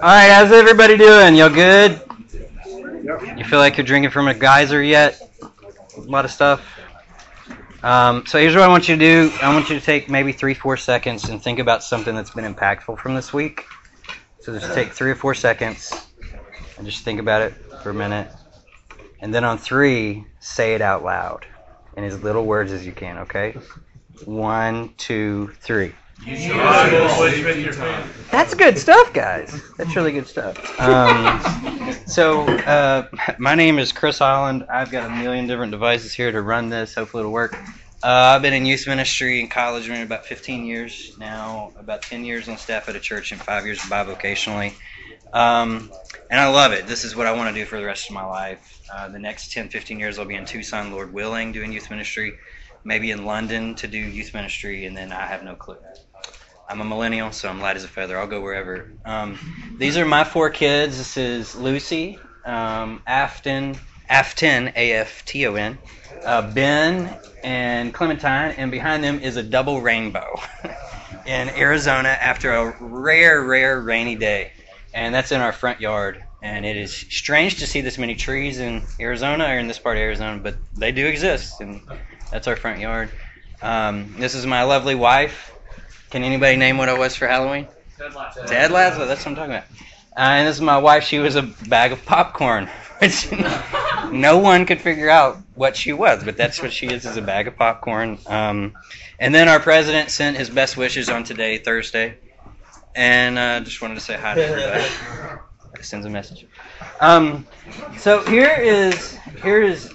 All right, how's everybody doing? Y'all good? You feel like you're drinking from a geyser yet? A lot of stuff. Um, so here's what I want you to do. I want you to take maybe three, four seconds and think about something that's been impactful from this week. So just take three or four seconds and just think about it for a minute. And then on three, say it out loud in as little words as you can, okay? One, two, three. That's good stuff, guys. That's really good stuff. Um, so, uh, my name is Chris Holland. I've got a million different devices here to run this. Hopefully, it'll work. Uh, I've been in youth ministry and college ministry about 15 years now, about 10 years on staff at a church, and five years bivocationally. Um, and I love it. This is what I want to do for the rest of my life. Uh, the next 10, 15 years, I'll be in Tucson, Lord willing, doing youth ministry. Maybe in London to do youth ministry, and then I have no clue. I'm a millennial, so I'm light as a feather. I'll go wherever. Um, these are my four kids. This is Lucy, um, Afton, Afton, A F T O N, uh, Ben, and Clementine, and behind them is a double rainbow in Arizona after a rare, rare rainy day. And that's in our front yard. And it is strange to see this many trees in Arizona or in this part of Arizona, but they do exist, and that's our front yard. Um, this is my lovely wife. Can anybody name what I was for Halloween? Ted Lasso. Ted Lasso. That's what I'm talking about. Uh, and this is my wife. She was a bag of popcorn, which no one could figure out what she was, but that's what she is, is a bag of popcorn. Um, and then our president sent his best wishes on today, Thursday, and uh, just wanted to say hi to everybody. Sends a message. Um, so here is here is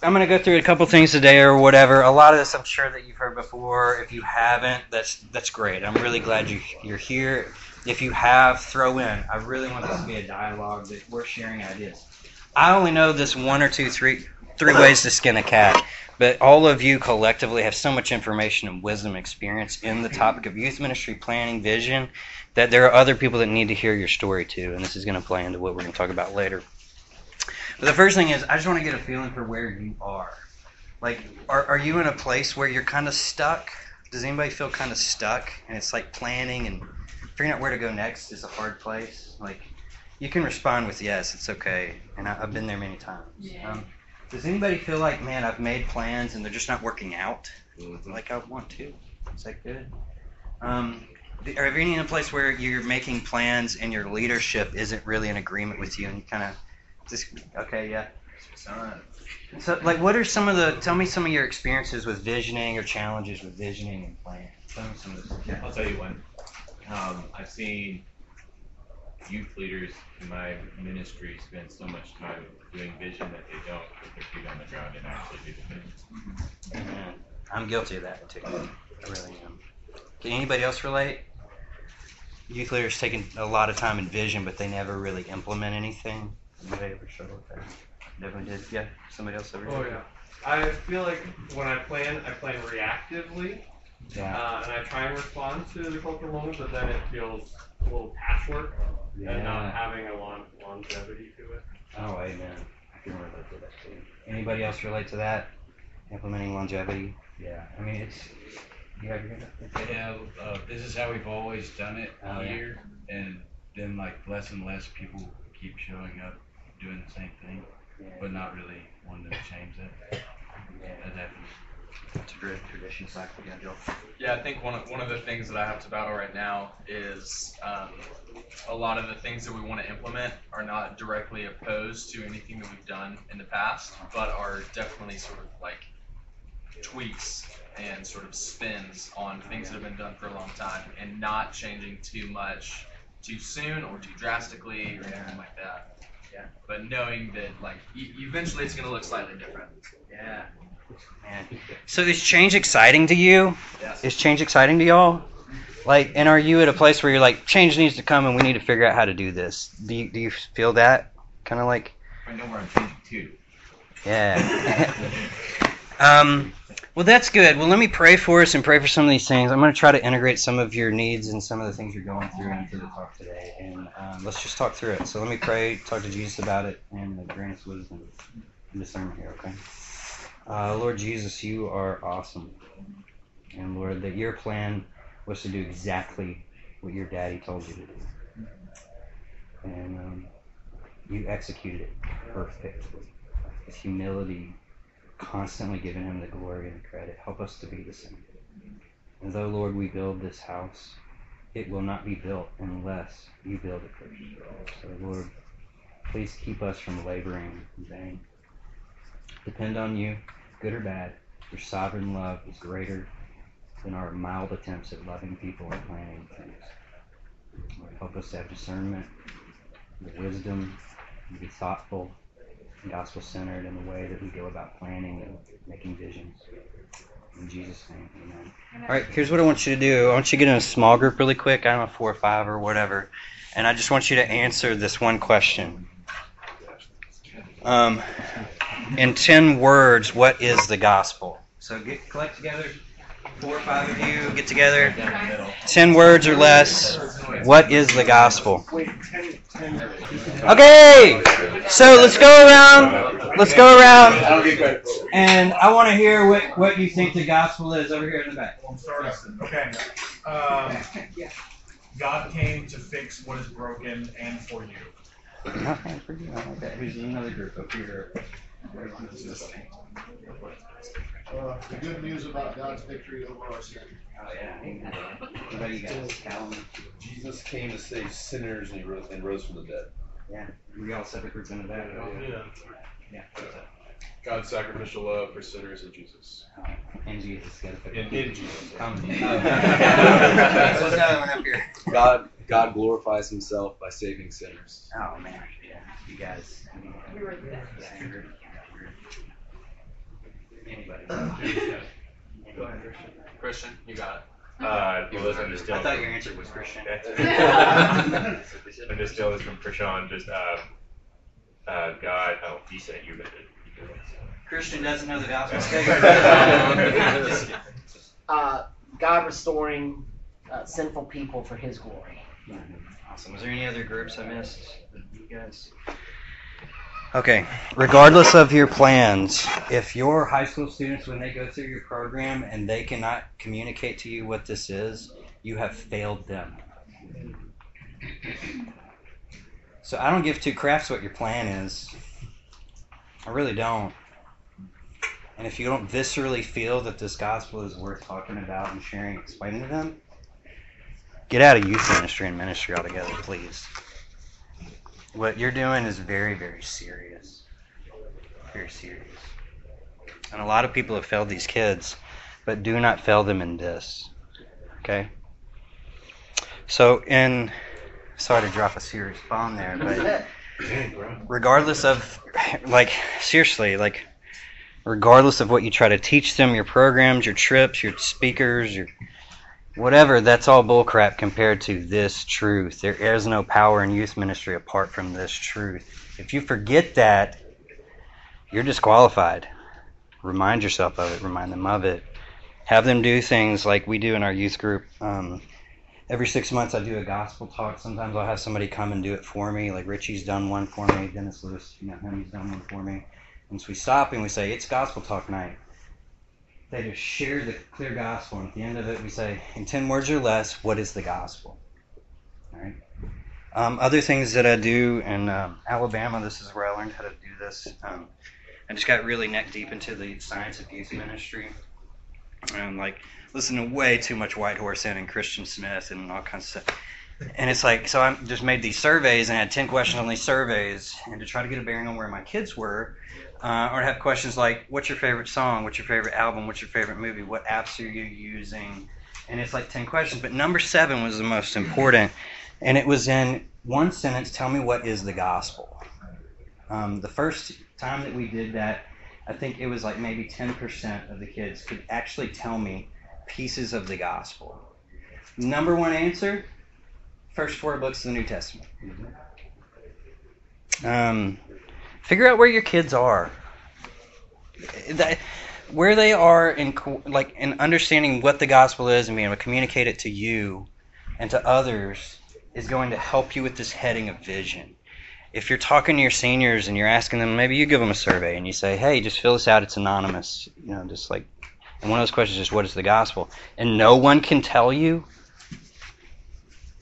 I'm going to go through a couple things today or whatever. A lot of this I'm sure that you've heard before. If you haven't, that's that's great. I'm really glad you you're here. If you have, throw in. I really want this to be a dialogue that we're sharing ideas. I only know this one or two, three three ways to skin a cat, but all of you collectively have so much information and wisdom, experience in the topic of youth ministry planning, vision, that there are other people that need to hear your story too. And this is going to play into what we're going to talk about later. But the first thing is, I just want to get a feeling for where you are. Like, are, are you in a place where you're kind of stuck? Does anybody feel kind of stuck? And it's like planning and figuring out where to go next is a hard place. Like, you can respond with yes, it's okay. And I, have been there many times. Yeah. Um, does anybody feel like, man, I've made plans and they're just not working out like I want to? Is that good? Um, are you in a place where you're making plans and your leadership isn't really in agreement with you and you kind of just okay, yeah. So, like, what are some of the? Tell me some of your experiences with visioning or challenges with visioning and planning. Tell me some of this. Yeah. I'll tell you one. Um, I've seen youth leaders in my ministry spend so much time doing vision that they don't put their feet on the ground and actually do the vision. Amen. I'm guilty of that too. I really am. Can anybody else relate? Youth leaders taking a lot of time in vision, but they never really implement anything. Anybody ever struggle with that? Definitely did. Yeah. Somebody else over Oh here. yeah. I feel like when I plan, I plan reactively, Yeah. uh, and I try and respond to the cultural moment, but then it feels a little patchwork and not having a long longevity to it. Oh, amen. I can relate to that too. Anybody else relate to that? Implementing longevity? Yeah. I mean, it's. You have your hand up? Yeah, uh, this is how we've always done it Oh, yeah. here, and then like less and less people keep showing up doing the same thing, Yeah. but not really wanting to change that. yeah. That happens. It's a great tradition cycle. Yeah, Joel. Yeah, I think one of, one of the things that I have to battle right now is um, a lot of the things that we want to implement are not directly opposed to anything that we've done in the past, but are definitely sort of like tweaks and sort of spins on things that have been done for a long time and not changing too much too soon or too drastically or anything like that. Yeah. But knowing that like e- eventually it's going to look slightly different. Yeah. Man. So is change exciting to you? Yes. Is change exciting to y'all? Like, and are you at a place where you're like, change needs to come and we need to figure out how to do this? Do you, do you feel that? Kind of like, I know where I'm changing to. yeah. um, well, that's good. Well, let me pray for us and pray for some of these things. I'm going to try to integrate some of your needs and some of the things you're going through into the talk today. And um, let's just talk through it. So let me pray, talk to Jesus about it, and grant us wisdom and discernment here, okay? Uh, Lord Jesus, you are awesome. And Lord, that your plan was to do exactly what your daddy told you to do. And um, you executed it perfectly. With humility, constantly giving him the glory and the credit. Help us to be the same. And though, Lord, we build this house, it will not be built unless you build it first. So, Lord, please keep us from laboring in vain. Depend on you, good or bad. Your sovereign love is greater than our mild attempts at loving people and planning things. Lord, help us to have discernment, the wisdom, to be thoughtful, and gospel centered in the way that we go about planning and making visions. In Jesus' name, amen. All right, here's what I want you to do. I want you to get in a small group really quick. I don't know, four or five or whatever. And I just want you to answer this one question. Um, in 10 words, what is the gospel? So get collect together. Four or five of you get together. 10 words or less. What is the gospel? Okay, so let's go around. Let's go around. And I want to hear what, what you think the gospel is over here in the back. Okay. Um, God came to fix what is broken and for you. Okay, pretty good. I like that. Who's another group up here? Uh, the good news about God's victory over our sin. Oh yeah. What about you guys? Callum? Jesus came to save sinners and he rose, and rose from the dead. Yeah. We all separate groups in the back. Yeah. Yeah. God's sacrificial love for sinners in Jesus. And Jesus In, in Jesus. Come. What's the other one up here? God God glorifies himself by saving sinners. Oh man. Yeah. You guys. We were the best. Yeah, you're- Anybody? Christian, you got Uh, well, listen, I'm just I stealing. thought your answer was Christian. I'm just stealing this from Prashant. Just uh, uh, God. Oh, he said you meant it. Christian doesn't know the gospel. Uh, God restoring uh, sinful people for His glory. Awesome. Was there any other groups I missed? You guys? Okay. Regardless of your plans, if your high school students, when they go through your program and they cannot communicate to you what this is, you have failed them. So I don't give two craps what your plan is. I really don't. And if you don't viscerally feel that this gospel is worth talking about and sharing, explaining to them, get out of youth ministry and ministry altogether, please. What you're doing is very, very serious. Very serious. And a lot of people have failed these kids, but do not fail them in this. Okay? So, in. Sorry to drop a serious bomb there, but regardless of. Like, seriously, like, regardless of what you try to teach them, your programs, your trips, your speakers, your whatever, that's all bullcrap compared to this truth. There is no power in youth ministry apart from this truth. If you forget that, you're disqualified. Remind yourself of it, remind them of it. Have them do things like we do in our youth group. Um, every six months, I do a gospel talk. Sometimes I'll have somebody come and do it for me. Like Richie's done one for me, Dennis Lewis, you know him, he's done one for me. Once we stop and we say, It's gospel talk night they just share the clear gospel. And at the end of it, we say, in 10 words or less, what is the gospel? All right. Um, other things that I do in um, Alabama, this is where I learned how to do this. Um, I just got really neck deep into the science of youth ministry. And like, listen to way too much White Horse Inn and Christian Smith and all kinds of stuff. And it's like, so I just made these surveys and I had 10 questions on these surveys. And to try to get a bearing on where my kids were, uh, or have questions like, what's your favorite song? What's your favorite album? What's your favorite movie? What apps are you using? And it's like 10 questions. But number seven was the most important. And it was in one sentence tell me what is the gospel. Um, the first time that we did that, I think it was like maybe 10% of the kids could actually tell me pieces of the gospel. Number one answer first four books of the New Testament. Um, figure out where your kids are. That, where they are in like in understanding what the gospel is and being able to communicate it to you and to others is going to help you with this heading of vision. If you're talking to your seniors and you're asking them, maybe you give them a survey and you say, "Hey, just fill this out. It's anonymous." You know, just like, and one of those questions is, "What is the gospel?" And no one can tell you.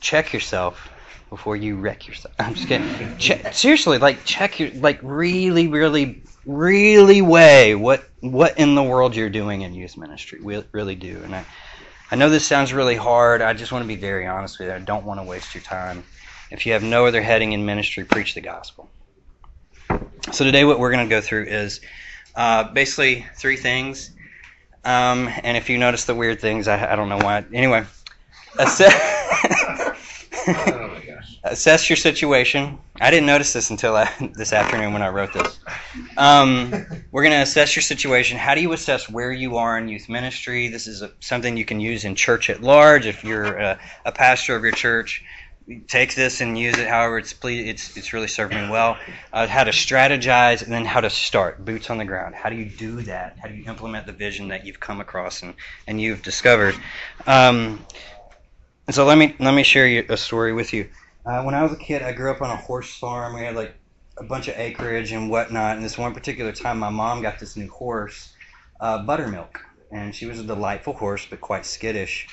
Check yourself before you wreck yourself. I'm just kidding. Seriously, like check your like really, really, really weigh what what in the world you're doing in youth ministry. We really do, and I I know this sounds really hard. I just want to be very honest with you. I don't want to waste your time. If you have no other heading in ministry, preach the gospel. So today, what we're going to go through is uh, basically three things. Um, and if you notice the weird things, I, I don't know why. Anyway, assess, Oh. Assess your situation. I didn't notice this until I, this afternoon when I wrote this. Um, we're going to assess your situation. How do you assess where you are in youth ministry? This is a, something you can use in church at large. If you're a, a pastor of your church, take this and use it however it's it's it's really served me well. Uh, how to strategize and then how to start boots on the ground. How do you do that? How do you implement the vision that you've come across and, and you've discovered? Um, so let me let me share a story with you. Uh, when I was a kid, I grew up on a horse farm. We had like a bunch of acreage and whatnot. And this one particular time, my mom got this new horse, uh, Buttermilk, and she was a delightful horse, but quite skittish.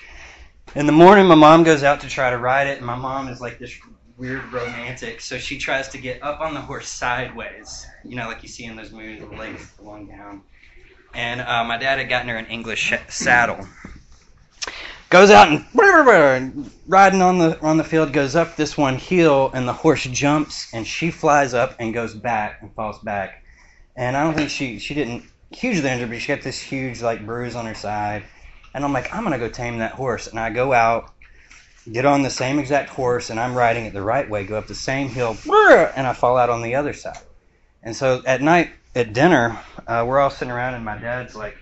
In the morning, my mom goes out to try to ride it, and my mom is like this weird romantic, so she tries to get up on the horse sideways, you know, like you see in those movies, the legs going down. And uh, my dad had gotten her an English sh- saddle. Goes out and riding on the on the field, goes up this one hill, and the horse jumps, and she flies up and goes back and falls back. And I don't think she she didn't hugely injured, but she got this huge like bruise on her side. And I'm like, I'm gonna go tame that horse. And I go out, get on the same exact horse, and I'm riding it the right way, go up the same hill, and I fall out on the other side. And so at night at dinner, uh, we're all sitting around, and my dad's like,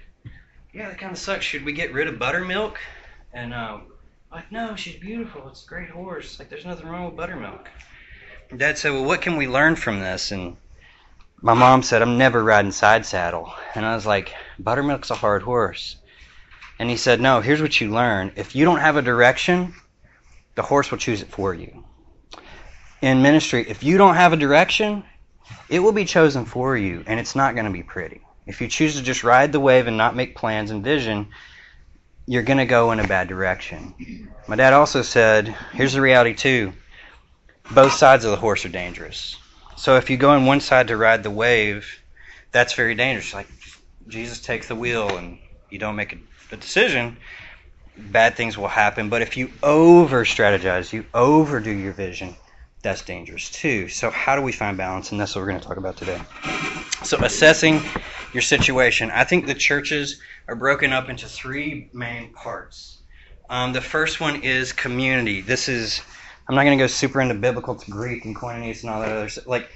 "Yeah, that kind of sucks. Should we get rid of Buttermilk?" And I'm like, "No, she's beautiful. It's a great horse. Like, there's nothing wrong with Buttermilk." And Dad said, "Well, what can we learn from this?" And my mom said, "I'm never riding side saddle." And I was like, "Buttermilk's a hard horse." And he said, No, here's what you learn. If you don't have a direction, the horse will choose it for you. In ministry, if you don't have a direction, it will be chosen for you, and it's not going to be pretty. If you choose to just ride the wave and not make plans and vision, you're going to go in a bad direction. My dad also said, Here's the reality, too. Both sides of the horse are dangerous. So if you go on one side to ride the wave, that's very dangerous. Like Jesus takes the wheel and you don't make a decision, bad things will happen. But if you over strategize, you overdo your vision, that's dangerous too. So, how do we find balance? And that's what we're going to talk about today. So, assessing your situation. I think the churches are broken up into three main parts. Um, the first one is community. This is, I'm not going to go super into biblical to Greek and koinonia and all that other stuff. Like,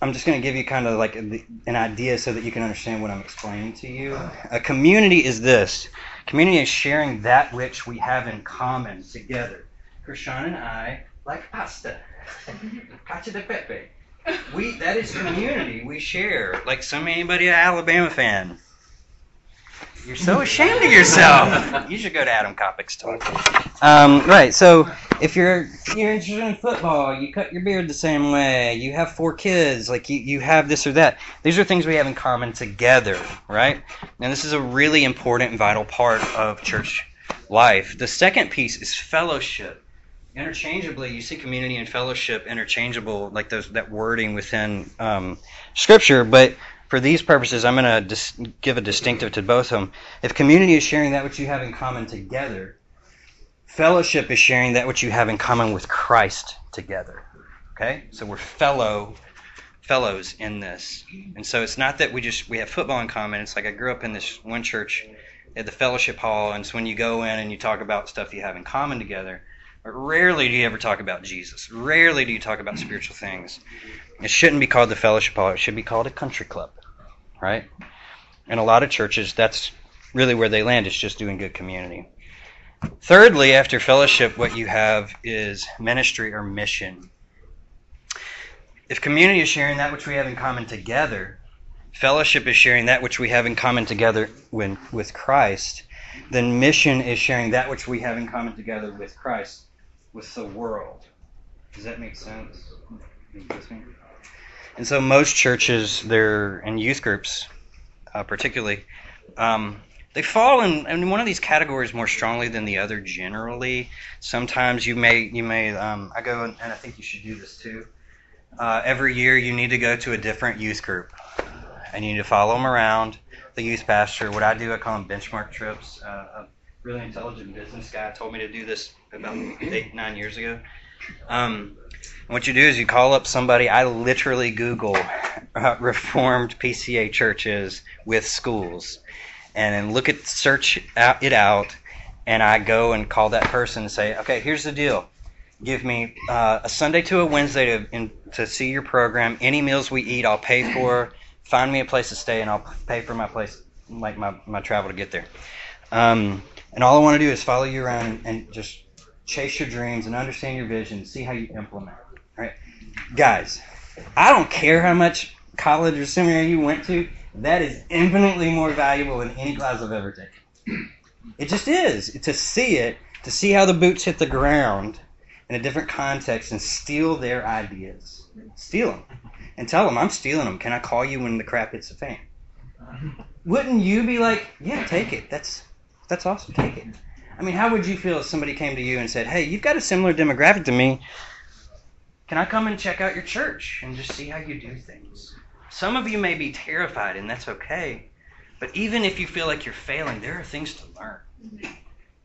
I'm just going to give you kind of like an idea so that you can understand what I'm explaining to you. A community is this community is sharing that which we have in common together. Krishan and I like pasta. Cacio de pepe. We, that is community. We share. Like some anybody an Alabama fan. You're so ashamed of yourself. You should go to Adam Kopic's talk. Um, right. So if you're you're interested in football, you cut your beard the same way. You have four kids. Like you, you have this or that. These are things we have in common together, right? And this is a really important and vital part of church life. The second piece is fellowship. Interchangeably, you see community and fellowship interchangeable, like those that wording within um, Scripture, but for these purposes, I'm going to dis- give a distinctive to both of them. If community is sharing that which you have in common together, fellowship is sharing that which you have in common with Christ together. Okay, so we're fellow fellows in this, and so it's not that we just we have football in common. It's like I grew up in this one church at the fellowship hall, and so when you go in and you talk about stuff you have in common together, but rarely do you ever talk about Jesus. Rarely do you talk about spiritual things. It shouldn't be called the fellowship hall. It should be called a country club, right? And a lot of churches, that's really where they land. It's just doing good community. Thirdly, after fellowship, what you have is ministry or mission. If community is sharing that which we have in common together, fellowship is sharing that which we have in common together when, with Christ, then mission is sharing that which we have in common together with Christ, with the world. Does that make sense? And so most churches, they're and youth groups, uh, particularly, um, they fall in, in one of these categories more strongly than the other generally. Sometimes you may you may um, I go and I think you should do this too. Uh, every year you need to go to a different youth group, and you need to follow them around. The youth pastor, what I do, I call them benchmark trips. Uh, a really intelligent business guy told me to do this about eight nine years ago. Um, what you do is you call up somebody. I literally Google uh, Reformed PCA churches with schools, and then look at search it out, and I go and call that person and say, okay, here's the deal. Give me uh, a Sunday to a Wednesday to in, to see your program. Any meals we eat, I'll pay for. Find me a place to stay, and I'll pay for my place, like my, my travel to get there. Um, and all I want to do is follow you around and, and just chase your dreams and understand your vision, see how you implement. Right, guys. I don't care how much college or seminary you went to. That is infinitely more valuable than any class I've ever taken. It just is. To see it, to see how the boots hit the ground in a different context and steal their ideas. Steal them. And tell them, I'm stealing them. Can I call you when the crap hits the fan? Wouldn't you be like, yeah, take it. That's that's awesome. Take it. I mean, how would you feel if somebody came to you and said, hey, you've got a similar demographic to me. Can I come and check out your church and just see how you do things? Some of you may be terrified, and that's okay. But even if you feel like you're failing, there are things to learn.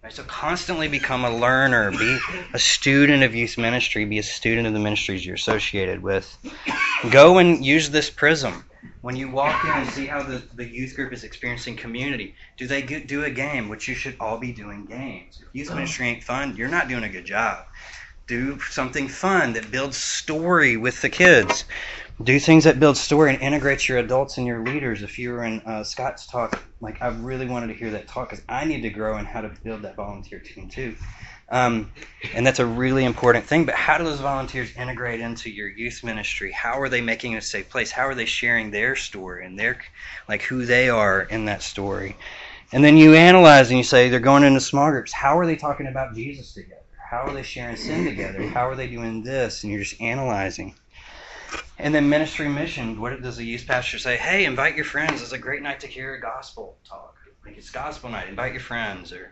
Right? So constantly become a learner, be a student of youth ministry, be a student of the ministries you're associated with. Go and use this prism. When you walk in and see how the, the youth group is experiencing community, do they get, do a game, which you should all be doing games. If youth ministry ain't fun, you're not doing a good job. Do something fun that builds story with the kids. Do things that build story and integrate your adults and your leaders. If you were in uh, Scott's talk, like I really wanted to hear that talk because I need to grow in how to build that volunteer team too. Um, and that's a really important thing. But how do those volunteers integrate into your youth ministry? How are they making it a safe place? How are they sharing their story and their like who they are in that story? And then you analyze and you say they're going into small groups. How are they talking about Jesus together? How are they sharing sin together? How are they doing this? And you're just analyzing. And then ministry mission. What does the youth pastor say? Hey, invite your friends. It's a great night to hear a gospel talk. Like it's gospel night. Invite your friends. Or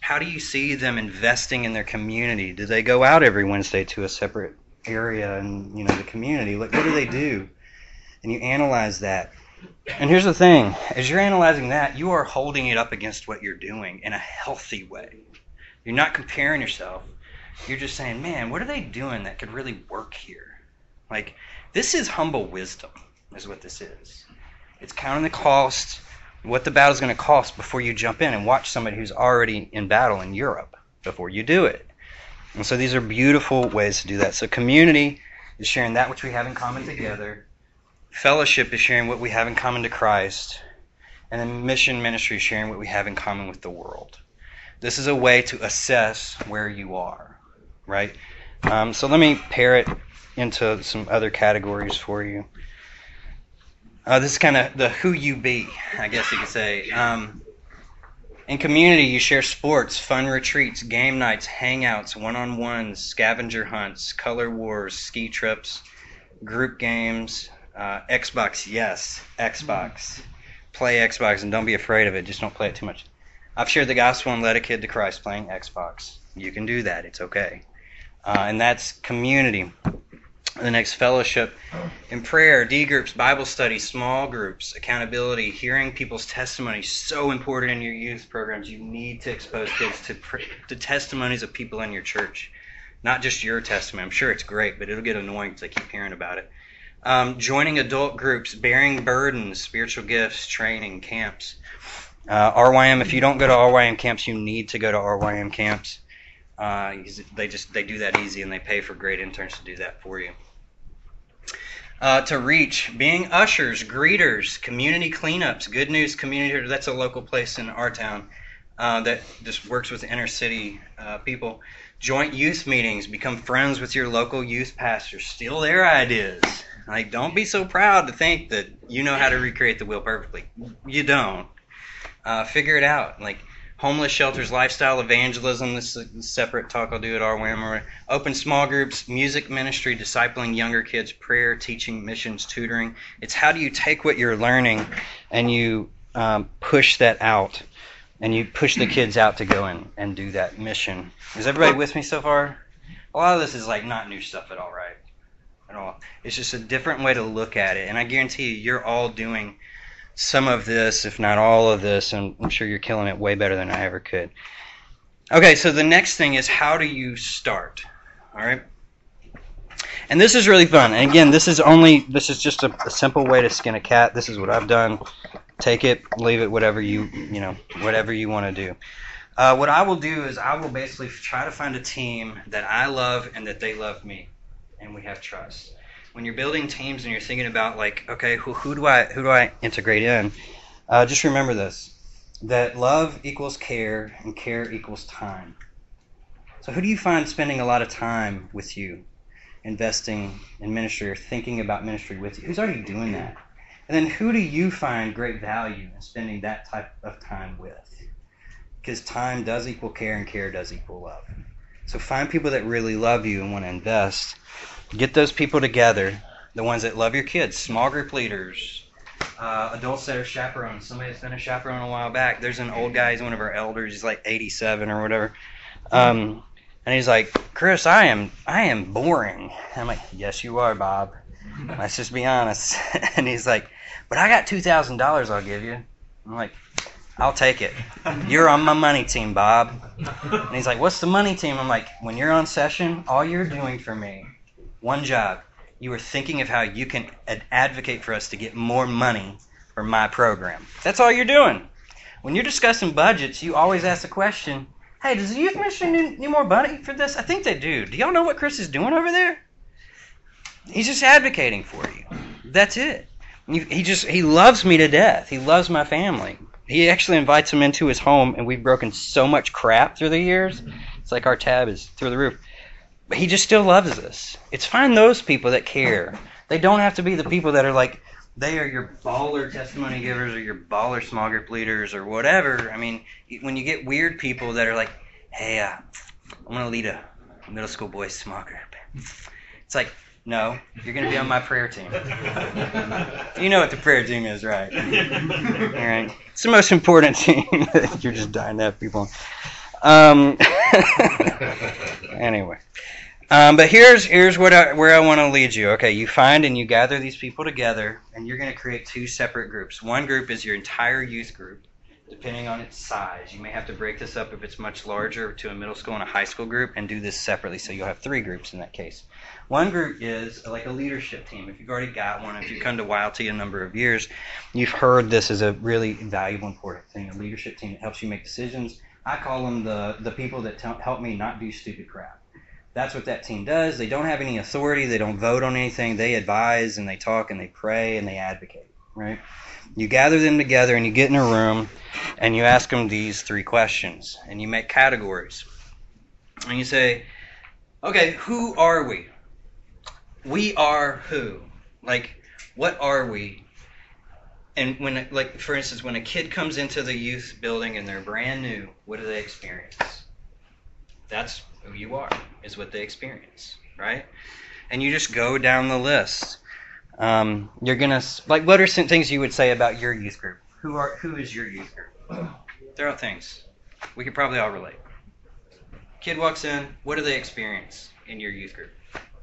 how do you see them investing in their community? Do they go out every Wednesday to a separate area and you know the community? Like what do they do? And you analyze that. And here's the thing: as you're analyzing that, you are holding it up against what you're doing in a healthy way. You're not comparing yourself. You're just saying, man, what are they doing that could really work here? Like, this is humble wisdom, is what this is. It's counting the cost, what the battle's going to cost before you jump in and watch somebody who's already in battle in Europe before you do it. And so these are beautiful ways to do that. So community is sharing that which we have in common together. Fellowship is sharing what we have in common to Christ. And then mission ministry is sharing what we have in common with the world. This is a way to assess where you are, right? Um, so let me pair it into some other categories for you. Uh, this is kind of the who you be, I guess you could say. Um, in community, you share sports, fun retreats, game nights, hangouts, one on ones, scavenger hunts, color wars, ski trips, group games, uh, Xbox, yes, Xbox. Play Xbox and don't be afraid of it, just don't play it too much. I've shared the gospel and led a kid to Christ playing Xbox. You can do that, it's okay. Uh, and that's community the next fellowship in prayer, D groups, Bible study, small groups, accountability, hearing people's testimony, so important in your youth programs. You need to expose kids to, to testimonies of people in your church, not just your testimony. I'm sure it's great, but it'll get annoying if they keep hearing about it. Um, joining adult groups, bearing burdens, spiritual gifts, training, camps. Uh, RYM, if you don't go to RYM camps, you need to go to RYM camps. Uh, they just they do that easy and they pay for great interns to do that for you uh, to reach being ushers, greeters, community cleanups, good news community. That's a local place in our town uh, that just works with inner city uh, people. Joint youth meetings, become friends with your local youth pastors, steal their ideas. Like, don't be so proud to think that you know how to recreate the wheel perfectly. You don't. Uh, figure it out. Like, homeless shelters, lifestyle evangelism. This is a separate talk I'll do at RWAM. Open small groups, music ministry, discipling younger kids, prayer, teaching, missions, tutoring. It's how do you take what you're learning and you um, push that out and you push the kids out to go in and do that mission. Is everybody with me so far? A lot of this is like not new stuff at all, right? At all. It's just a different way to look at it, and I guarantee you, you're all doing some of this, if not all of this, and I'm sure you're killing it way better than I ever could. Okay, so the next thing is how do you start? All right. And this is really fun. And again, this is only this is just a, a simple way to skin a cat. This is what I've done. Take it, leave it, whatever you you know, whatever you want to do. Uh, what I will do is I will basically try to find a team that I love and that they love me, and we have trust. When you're building teams and you're thinking about like, okay, who, who do I who do I integrate in? Uh, just remember this: that love equals care, and care equals time. So who do you find spending a lot of time with you, investing in ministry or thinking about ministry with you? Who's already doing that? And then who do you find great value in spending that type of time with? Because time does equal care and care does equal love. So find people that really love you and want to invest. Get those people together, the ones that love your kids, small group leaders, uh, adults that are chaperones. Somebody that's been a chaperone a while back. There's an old guy, he's one of our elders, he's like 87 or whatever. Um, and he's like, Chris, I am I am boring. And I'm like, Yes, you are, Bob. Let's just be honest. and he's like, But I got two thousand dollars I'll give you. I'm like, I'll take it. You're on my money team, Bob. And he's like, What's the money team? I'm like, When you're on session, all you're doing for me, one job, you are thinking of how you can ad- advocate for us to get more money for my program. That's all you're doing. When you're discussing budgets, you always ask the question, Hey, does the youth ministry need, need more money for this? I think they do. Do y'all know what Chris is doing over there? He's just advocating for you. That's it. He just he loves me to death. He loves my family. He actually invites him into his home, and we've broken so much crap through the years. It's like our tab is through the roof. But he just still loves us. It's find those people that care. They don't have to be the people that are like they are your baller testimony givers or your baller small group leaders or whatever. I mean, when you get weird people that are like, "Hey, uh, I'm gonna lead a middle school boys small group," it's like, no, you're gonna be on my prayer team. you know what the prayer team is, right? All right, it's the most important team you're just dying to have people. Um, anyway. Um, but here's here's what I, where I want to lead you. Okay, you find and you gather these people together, and you're going to create two separate groups. One group is your entire youth group, depending on its size. You may have to break this up if it's much larger to a middle school and a high school group, and do this separately. So you'll have three groups in that case. One group is like a leadership team. If you've already got one, if you've come to YLT a number of years, you've heard this is a really valuable, important thing. A leadership team that helps you make decisions. I call them the the people that tell, help me not do stupid crap. That's what that team does. They don't have any authority. They don't vote on anything. They advise and they talk and they pray and they advocate, right? You gather them together and you get in a room and you ask them these three questions and you make categories. And you say, okay, who are we? We are who? Like, what are we? And when, like, for instance, when a kid comes into the youth building and they're brand new, what do they experience? That's who you are is what they experience, right? And you just go down the list. Um, you're gonna like what are some things you would say about your youth group? Who are who is your youth group? There are things we could probably all relate. Kid walks in. What do they experience in your youth group?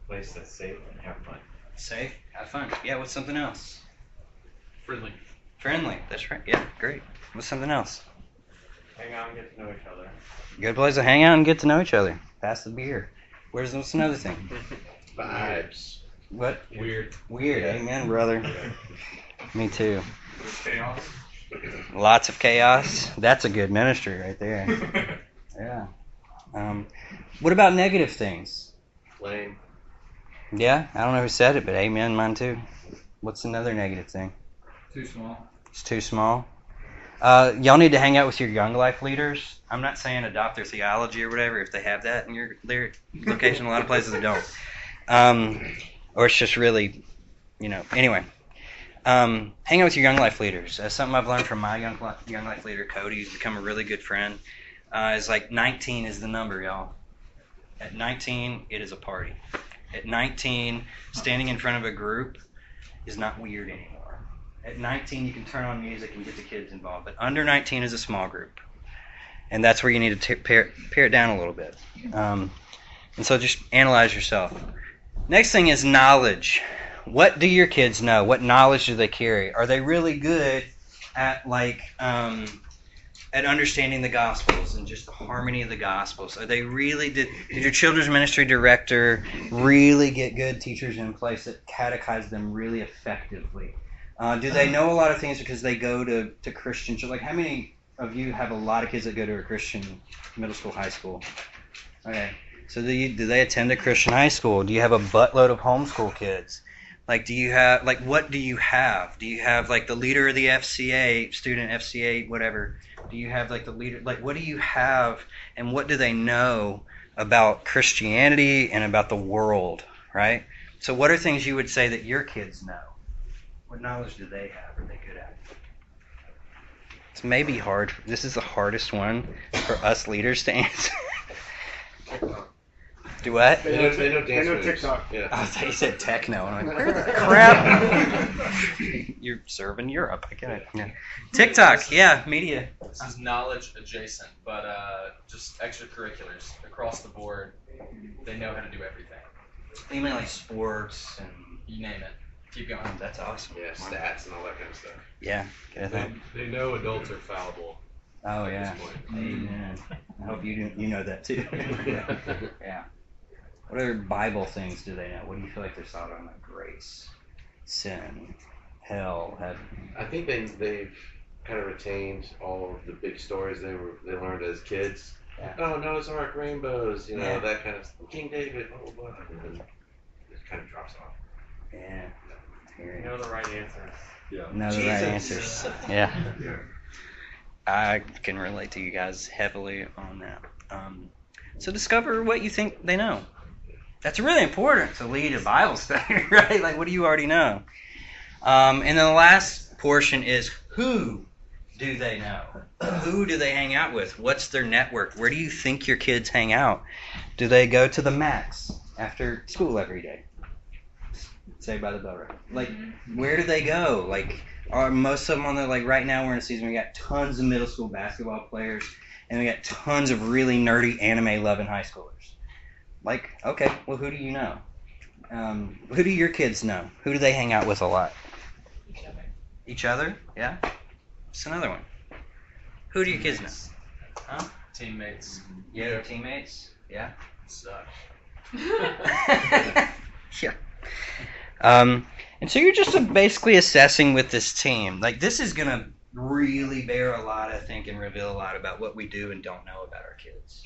Place that's safe and have fun. Safe, have fun. Yeah. What's something else? Friendly. Friendly. That's right. Yeah. Great. What's something else? Hang out and get to know each other. Good place to hang out and get to know each other. Pass the beer. Where's what's another thing? Vibes. What? Weird. Weird. Amen, brother. Me too. Chaos. Lots of chaos. That's a good ministry right there. Yeah. Um, what about negative things? Lame. Yeah, I don't know who said it, but amen, mine too. What's another negative thing? Too small. It's too small. Uh, y'all need to hang out with your young life leaders. I'm not saying adopt their theology or whatever if they have that in your their location. A lot of places they don't. Um, or it's just really, you know. Anyway, um, hang out with your young life leaders. That's something I've learned from my young li- young life leader, Cody, who's become a really good friend. Uh, is like 19 is the number, y'all. At 19, it is a party. At 19, standing in front of a group is not weird anymore. At 19, you can turn on music and get the kids involved. But under 19 is a small group. And that's where you need to t- pare, pare it down a little bit. Um, and so just analyze yourself. Next thing is knowledge. What do your kids know? What knowledge do they carry? Are they really good at like um, at understanding the gospels and just the harmony of the gospels? Are they really did, did your children's ministry director really get good teachers in place that catechize them really effectively? Uh, do they know a lot of things because they go to, to Christian church? Like how many of you have a lot of kids that go to a Christian middle school, high school? Okay. So do, you, do they attend a Christian high school? Do you have a buttload of homeschool kids? Like, do you have like what do you have? Do you have like the leader of the FCA, student FCA, whatever? Do you have like the leader? Like, what do you have, and what do they know about Christianity and about the world? Right. So, what are things you would say that your kids know? What knowledge do they have? Are they good at? It's maybe hard. This is the hardest one for us leaders to answer. Do what? They know, they know dance They know. TikTok. Yeah. I thought you said techno. and I'm like, where the crap? You're serving Europe. I get it. Yeah. TikTok, yeah, media. This is knowledge adjacent, but uh, just extracurriculars across the board. They know how to do everything. You mean like sports and You name it. Keep going. that's awesome. Yeah, stats and all that kind of stuff. Yeah, get They, that. they know adults are fallible. Oh at yeah. this point. Amen. I hope you do, you know that too. yeah. What other Bible things do they know? What do you feel like they're solid on? Like grace, sin, hell, heaven. I think they they've kind of retained all of the big stories they were they learned as kids. Yeah. Oh, Noah's Ark, rainbows, you know Yeah. that kind of stuff. King David, oh, blah blah blah, and then it kind of drops off. Yeah. I hear You you. know the right answers. Yeah. Know the right answers. Yeah. I can relate to you guys heavily on that. Um, so discover what you think they know. That's really important to lead a Bible study, right? Like, what do you already know? Um, and then the last portion is who do they know? Who do they hang out with? What's their network? Where do you think your kids hang out? Do they go to the max after school every day? Saved by the Bell, right? Like, where do they go? Like, are most of them on the like right now we're in a season we got tons of middle school basketball players and we got tons of really nerdy anime loving high schoolers. Like, okay, well, who do you know? Um, who do your kids know? Who do they hang out with a lot? Each other. Each other? Yeah. It's another one. Who do your kids know? Huh? Teammates Yeah, their teammates. Yeah. suck. yeah. Um, and so you're just basically assessing with this team. Like this is gonna really bear a lot, I think, and reveal a lot about what we do and don't know about our kids.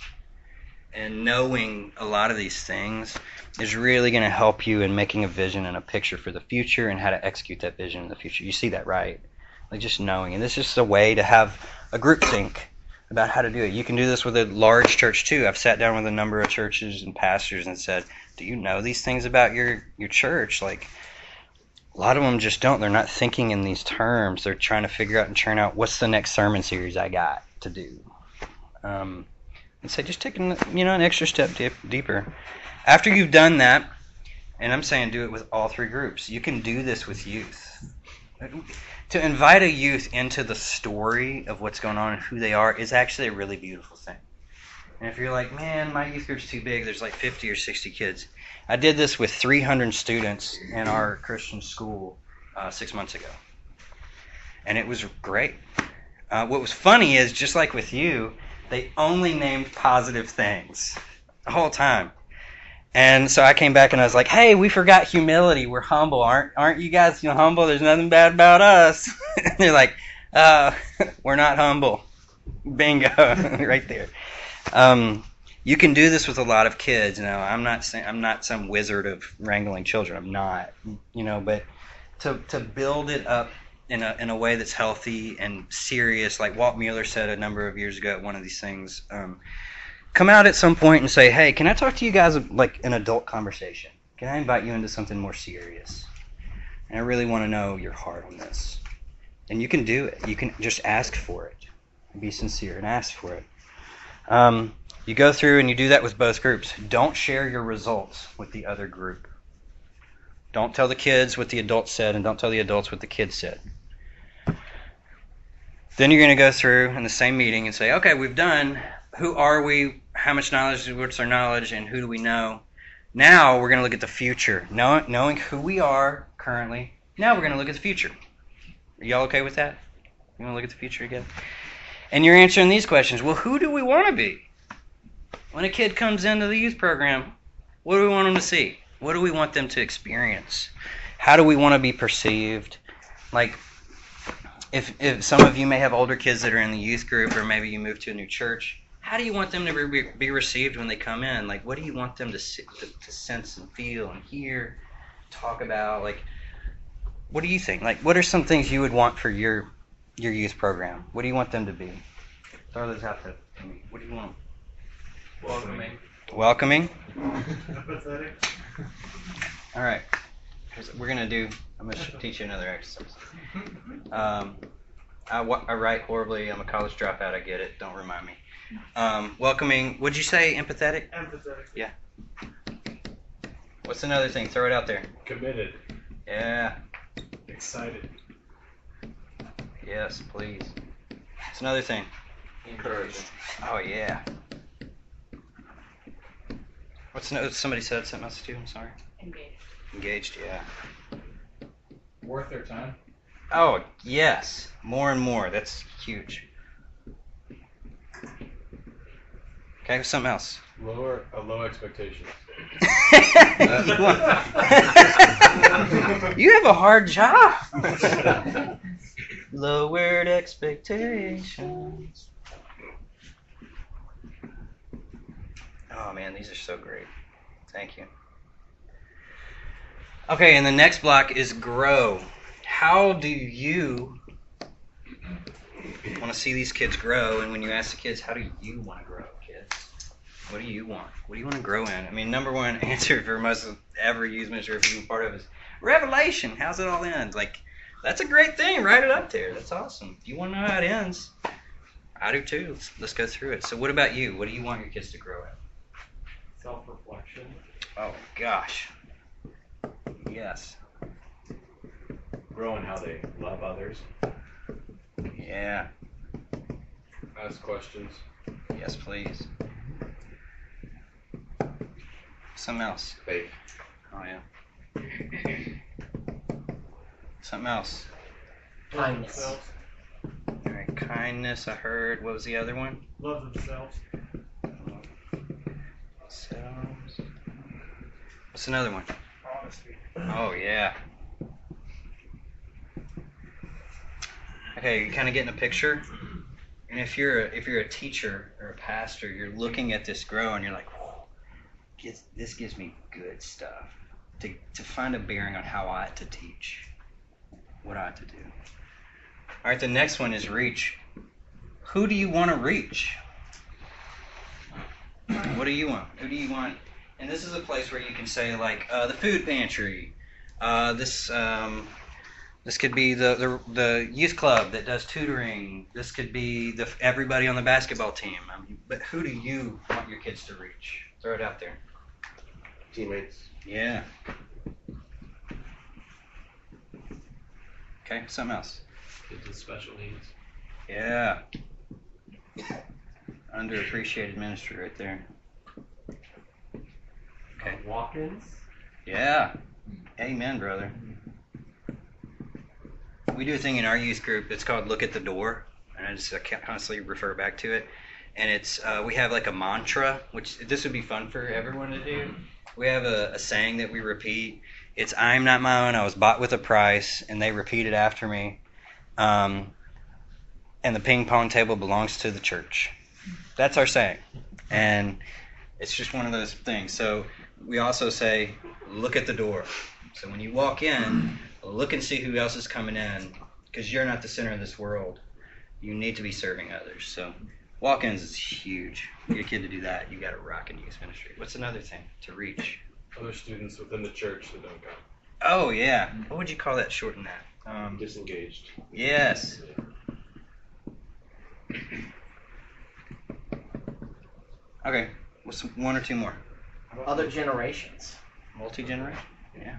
And knowing a lot of these things is really going to help you in making a vision and a picture for the future and how to execute that vision in the future. You see that, right? Like just knowing. And this is just a way to have a group think about how to do it. You can do this with a large church too. I've sat down with a number of churches and pastors and said, "Do you know these things about your your church?" Like a lot of them just don't. They're not thinking in these terms. They're trying to figure out and churn out what's the next sermon series I got to do. Um, and so just taking you know an extra step dip, deeper. After you've done that, and I'm saying do it with all three groups. You can do this with youth. To invite a youth into the story of what's going on and who they are is actually a really beautiful thing. And if you're like, man, my youth group's too big, there's like 50 or 60 kids. I did this with 300 students in our Christian school uh, six months ago. And it was great. Uh, what was funny is, just like with you, they only named positive things the whole time. And so I came back and I was like, "Hey, we forgot humility. We're humble, aren't aren't you guys you know, humble? There's nothing bad about us." they're like, "Uh, we're not humble." Bingo, right there. Um, you can do this with a lot of kids. Know, I'm not saying I'm not some wizard of wrangling children. I'm not. You know, but to to build it up in a in a way that's healthy and serious, like Walt Mueller said a number of years ago at one of these things. Um, come out at some point and say, "Hey, can I talk to you guys like an adult conversation? Can I invite you into something more serious?" And I really want to know your heart on this. And you can do it. You can just ask for it. Be sincere and ask for it. Um, you go through and you do that with both groups. Don't share your results with the other group. Don't tell the kids what the adults said, and don't tell the adults what the kids said. Then you're going to go through in the same meeting and say, okay, we've done. Who are we? How much knowledge? What's our knowledge? And who do we know? Now we're going to look at the future, knowing, knowing who we are currently. Now we're going to look at the future. Are y'all okay with that? You want to look at the future again? And you're answering these questions. Well, who do we want to be? When a kid comes into the youth program, what do we want them to see? What do we want them to experience? How do we want to be perceived? Like, if, if some of you may have older kids that are in the youth group, or maybe you move to a new church, how do you want them to be, be received when they come in? Like, what do you want them to, to, to sense and feel and hear, talk about? Like, what do you think? Like, what are some things you would want for your your youth program? What do you want them to be? Throw those out there to me. What do you want? Welcoming. Welcoming. Empathetic. All right. Here's- We're gonna do. I'm gonna teach you another exercise. Um, I, I write horribly. I'm a college dropout. I get it. Don't remind me. Um, welcoming. Would you say empathetic? Empathetic. Yeah. What's another thing? Throw it out there. Committed. Yeah. Excited. Yes, please. What's another thing? Encouraging. Oh yeah. What's no? Somebody said something else to you. I'm sorry. Engaged. Engaged. Yeah. Worth their time. Oh yes. More and more. That's huge. Okay. Something else. Lower a low expectation. You have a hard job. Lowered expectations. Oh man, these are so great. Thank you. Okay, and the next block is grow. How do you want to see these kids grow? And when you ask the kids, how do you want to grow, kids? What do you want? What do you want to grow in? I mean, number one answer for most of every youth ministry if you've been part of is revelation. How's it all end? Like, that's a great thing. Write it up there. That's awesome. If you want to know how it ends, I do too. Let's, let's go through it. So, what about you? What do you want your kids to grow in? Self reflection. Oh gosh. Yes. Growing how they love others. Yeah. Ask questions. Yes, please. Something else. Faith. Oh yeah. Something else. Kindness. All right, kindness. I heard. What was the other one? Love themselves. Selves. What's another one? Honesty. Oh yeah. Okay, you're kind of getting a picture. And if you're a, if you're a teacher or a pastor, you're looking at this grow and you're like, this gives me good stuff to to find a bearing on how I ought to teach, what I ought to do. All right, the next one is reach. Who do you want to reach? What do you want? Who do you want? And this is a place where you can say like uh, the food pantry. Uh, this um, this could be the, the the youth club that does tutoring. This could be the everybody on the basketball team. Um, but who do you want your kids to reach? Throw it out there. Teammates. Yeah. Okay, something else. Kids with special needs. Yeah. Underappreciated ministry right there. Okay. Uh, walk-ins. Yeah. Amen, brother. We do a thing in our youth group. It's called "Look at the Door," and I just uh, constantly refer back to it. And it's uh, we have like a mantra, which this would be fun for everyone to do. We have a, a saying that we repeat. It's "I'm not my own. I was bought with a price," and they repeat it after me. Um, and the ping pong table belongs to the church. That's our saying, and it's just one of those things. So we also say, look at the door. So when you walk in, look and see who else is coming in, because you're not the center of this world. You need to be serving others. So walk-ins is huge. Get a kid to do that, you got to rock in youth ministry. What's another thing to reach? Other students within the church that don't come. Oh yeah. What would you call that? Shorten that. Um, Disengaged. yes. Okay. What's one or two more? Other generations. Multi generation. Yeah.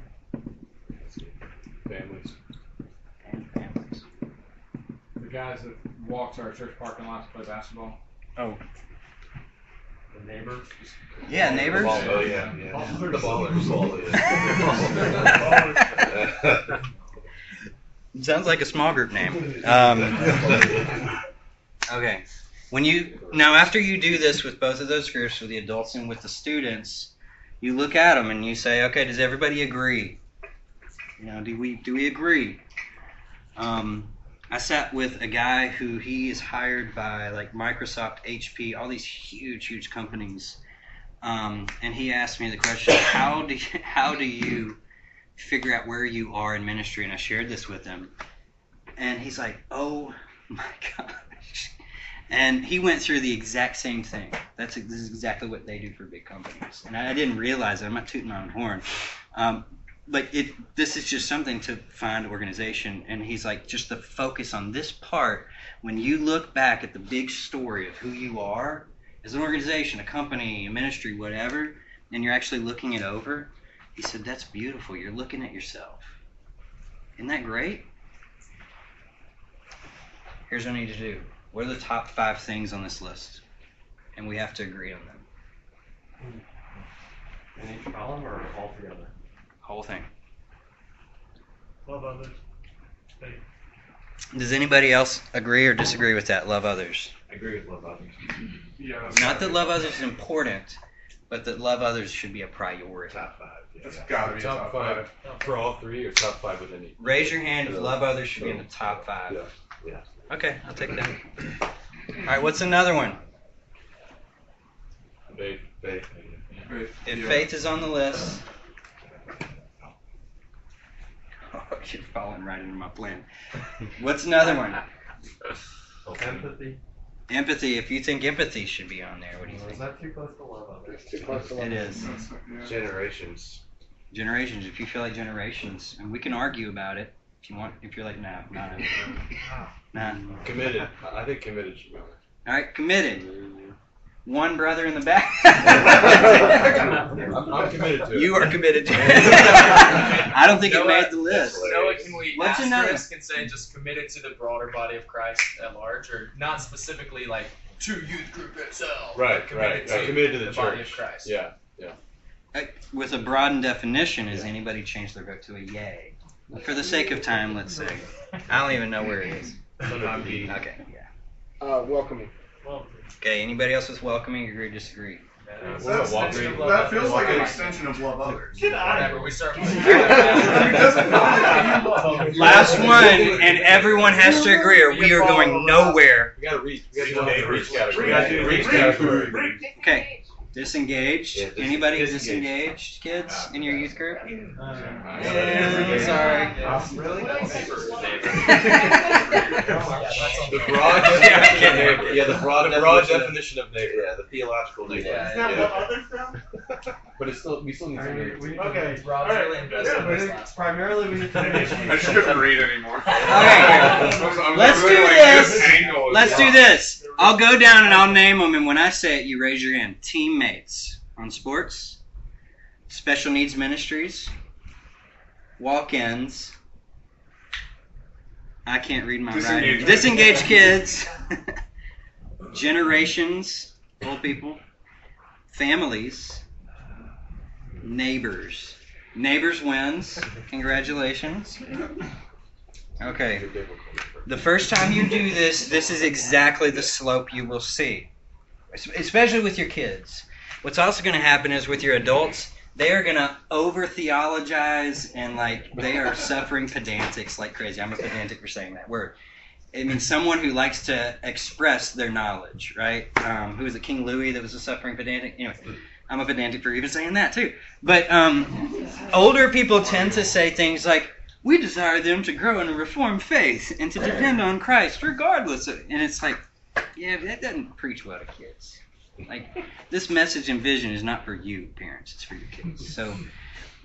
Families. And families. The guys that walk to our church parking lot to play basketball. Oh. The neighbors. Yeah, neighbors. Oh, yeah, yeah. The ballers. Sounds like a small group name. Um, okay. When you now after you do this with both of those groups, with the adults and with the students, you look at them and you say, okay, does everybody agree? You know, do we do we agree? Um, I sat with a guy who he is hired by like Microsoft, HP, all these huge, huge companies, um, and he asked me the question, how do you, how do you figure out where you are in ministry? And I shared this with him, and he's like, oh my gosh. And he went through the exact same thing. That's this is exactly what they do for big companies. And I, didn't realize it. I'm not tooting my own horn. Um, but it this is just something to find organization. And he's like just the focus on this part when you look back at the big story of who you are as an organization a company a ministry whatever and you're actually looking it over he said that's beautiful. You're looking at yourself. Isn't that great? Here's what i need to do. What are the top five things on this list? And we have to agree on them. In each column or all together? Whole thing Love others. Faith. Does anybody else agree or disagree with that? Love others. I agree with love others. Yeah. Not that love others is important, but that love others should be a priority. Top five. yeah. That's gotta be a top five. for all three or top five with any. Raise your hand if love others should be in the top five. Yeah. Yeah. Okay, I'll take that. All right, what's another one? Faith. Faith. If faith is on the list. Oh, you're falling right into my plan. What's another one? Empathy. Empathy. If you think empathy should be on there, what do you think? Is that too close to love others? Too close to love. It is. Generations. Generations. If you feel like generations, and we can argue about it if you want. If you're like, nah, nah, nah. Committed. I I think committed should be on All right, committed. One brother in the back. I'm, I'm committed to it. You are committed to it. I don't think it made the list. Noah, can we What's another- asterisk and say just committed to the broader body of Christ at large, or not specifically like to youth group itself? Right, committed right. To committed to the, body of church. Christ. Yeah. Uh, With a broadened definition, has anybody changed their vote to a yay? For the sake of time, let's say. I don't even know where it is. Under B. Okay, yeah. Uh, welcoming. Okay, anybody else with welcoming, agree or disagree? What about walking? That feels like an extension of love others. Get Whatever, we start. Last one, and everyone has to agree, or we are going nowhere. We gotta reach. We gotta do the reach We gotta reach reach. Okay. Disengaged. Yeah, dis- Anybody disengaged. disengaged, kids, uh, in your youth group? Uh, yeah, Yeah, sorry. Really? The broad definition of neighbor. Yeah, the broad The broad definition of- definition of neighbor. Yeah, the theological neighbor. Yeah, Is that what others now? But it's still we still need I some mean, neighbors. we- Okay. Rob's Alright. really invested Yeah, in but this it- last Primarily, we need to I just couldn't read anymore. Okay. I'm Let's really do like, this. angle Let's do this. I'll go down and I'll name them, and when I say it, you raise your hand. Teammates on sports, special needs ministries, walk-ins. I can't read my writing. Disengaged. Disengaged kids, generations, old people, families, neighbors. Neighbors wins. Congratulations. Okay. The first time you do this, this is exactly the slope you will see, especially with your kids. What's also going to happen is with your adults, they are going to over theologize and like they are suffering pedantics like crazy. I'm a pedantic for saying that word. It means someone who likes to express their knowledge, right? Um, who was it, King Louis that was a suffering pedantic? Anyway, I'm a pedantic for even saying that too. But um, older people tend to say things like, we desire them to grow in a reformed faith and to depend on Christ regardless of, and it's like, yeah, that doesn't preach well to kids. Like, this message and vision is not for you, parents, it's for your kids. So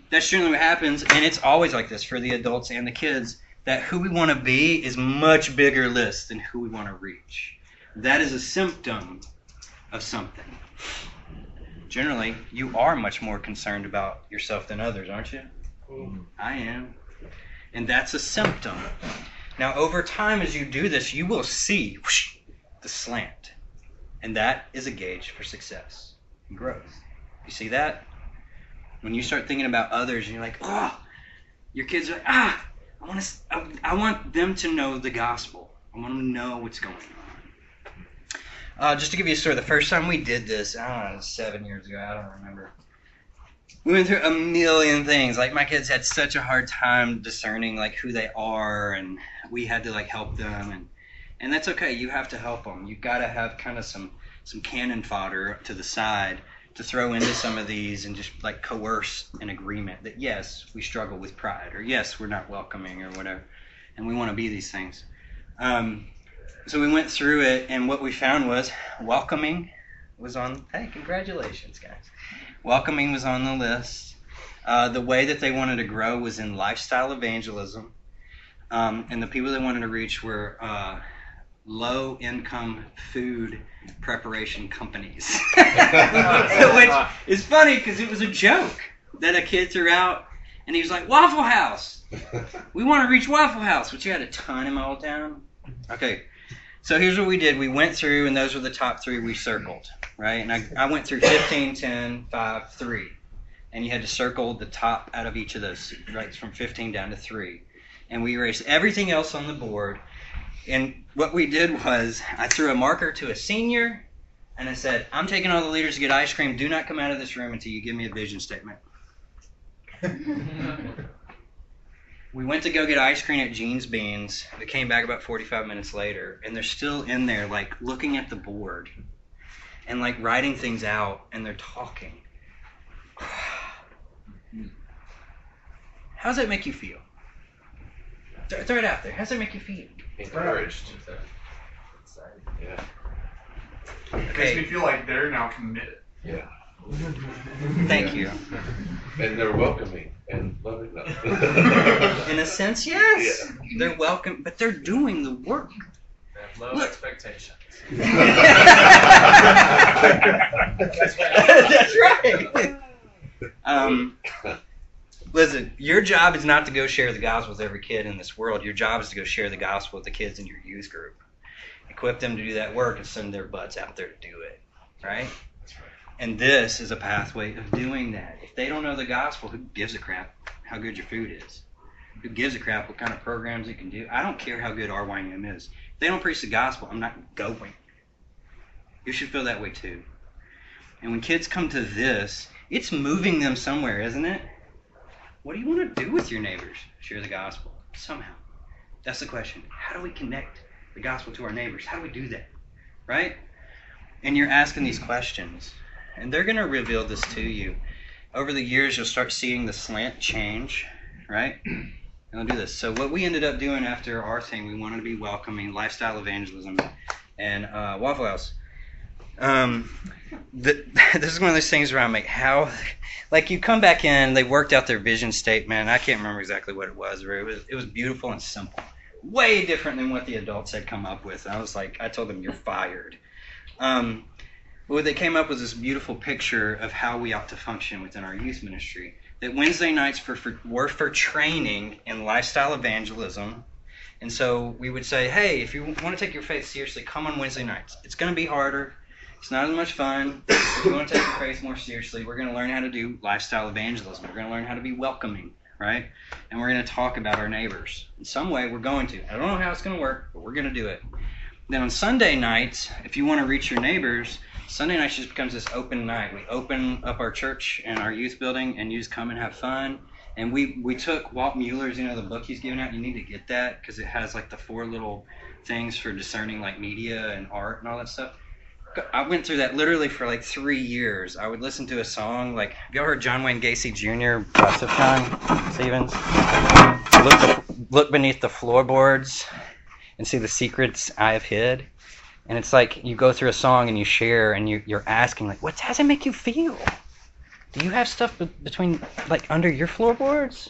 that's generally what happens, and it's always like this for the adults and the kids, that who we want to be is much bigger list than who we want to reach. That is a symptom of something. Generally, you are much more concerned about yourself than others, aren't you? I am. And that's a symptom. Now, over time, as you do this, you will see whoosh, the slant. And that is a gauge for success and growth. You see that? When you start thinking about others and you're like, oh, your kids are like, ah, I want to, I, I want them to know the gospel. I want them to know what's going on. Uh, just to give you a story, the first time we did this, I don't know, seven years ago, I don't remember. We went through a million things. Like my kids had such a hard time discerning like who they are, and we had to like help them, and and that's okay. You have to help them. You've got to have kind of some some cannon fodder to the side to throw into some of these and just like coerce an agreement that yes, we struggle with pride, or yes, we're not welcoming, or whatever, and we want to be these things. Um, so we went through it, and what we found was welcoming was on. Hey, congratulations, guys! Welcoming was on the list. Uh, the way that they wanted to grow was in lifestyle evangelism, um, and the people they wanted to reach were uh, low income food preparation companies. Which is funny because it was a joke that a kid threw out, and he was like, Waffle House! We want to reach Waffle House, which you had a ton in my old town. Okay, so here's what we did. We went through, and those were the top three we circled, right? And I, I went through 15, 10, 5, 3. And you had to circle the top out of each of those, right, from 15 down to 3. And we erased everything else on the board. And what we did was I threw a marker to a senior, and I said, I'm taking all the leaders to get ice cream. Do not come out of this room until you give me a vision statement. we went to go get ice cream at Jean's Beans. We came back about 45 minutes later, and they're still in there, like looking at the board and like writing things out, and they're talking. How does that make you feel? Throw, throw it out there. How does that make you feel? Encouraged. Yeah. It makes me feel like they're now committed. Yeah. Thank you. And they're welcoming and loving them. In a sense, yes. They're welcome, but they're doing the work. They have low Look. expectations. That's right. Um, listen, your job is not to go share the gospel with every kid in this world. Your job is to go share the gospel with the kids in your youth group. Equip them to do that work and send their butts out there to do it. Right? And this is a pathway of doing that. If they don't know the gospel, who gives a crap how good your food is? Who gives a crap what kind of programs you can do? I don't care how good RYM is. If they don't preach the gospel, I'm not going. You should feel that way too. And when kids come to this, it's moving them somewhere, isn't it? What do you want to do with your neighbors? Share the gospel somehow. That's the question. How do we connect the gospel to our neighbors? How do we do that? Right? And you're asking these questions, and they're going to reveal this to you. Over the years, you'll start seeing the slant change, right? And I'll do this. So, what we ended up doing after our thing, we wanted to be welcoming, lifestyle evangelism, and uh, Waffle House. Um, the, this is one of those things where I'm like, how, like you come back in, they worked out their vision statement. I can't remember exactly what it was, but it was it was beautiful and simple, way different than what the adults had come up with. I was like, I told them, you're fired. Um, what they came up with this beautiful picture of how we ought to function within our youth ministry. That Wednesday nights for, for, were for training in lifestyle evangelism. And so we would say, hey, if you want to take your faith seriously, come on Wednesday nights. It's going to be harder. It's not as much fun. If you want to take your faith more seriously, we're going to learn how to do lifestyle evangelism. We're going to learn how to be welcoming, right? And we're going to talk about our neighbors. In some way, we're going to. I don't know how it's going to work, but we're going to do it. Then on Sunday nights, if you want to reach your neighbors, Sunday nights just becomes this open night. We open up our church and our youth building, and you just come and have fun. And we we took Walt Mueller's, you know, the book he's giving out. You need to get that because it has like the four little things for discerning like media and art and all that stuff. I went through that literally for like three years. I would listen to a song like, have ever heard John Wayne Gacy Jr. Sufjan Stevens? Look, look beneath the floorboards and see the secrets I have hid. And it's like you go through a song and you share and you, you're asking like, what does it make you feel? Do you have stuff be- between like under your floorboards?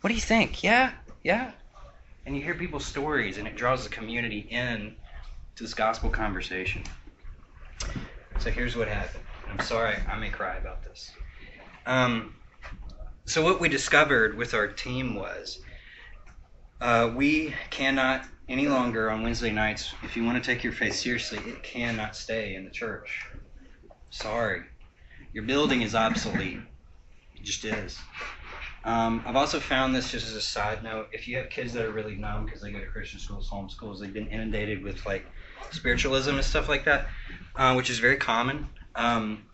What do you think? Yeah, yeah. And you hear people's stories and it draws the community in to this gospel conversation. So here's what happened. I'm sorry, I may cry about this. Um, so what we discovered with our team was Uh, we cannot any longer on Wednesday nights, if you want to take your faith seriously, it cannot stay in the church. Sorry. Your building is obsolete. It just is. Um, I've also found this just as a side note. If you have kids that are really numb because they go to Christian schools, home schools, they've been inundated with like spiritualism and stuff like that, uh, which is very common. Um,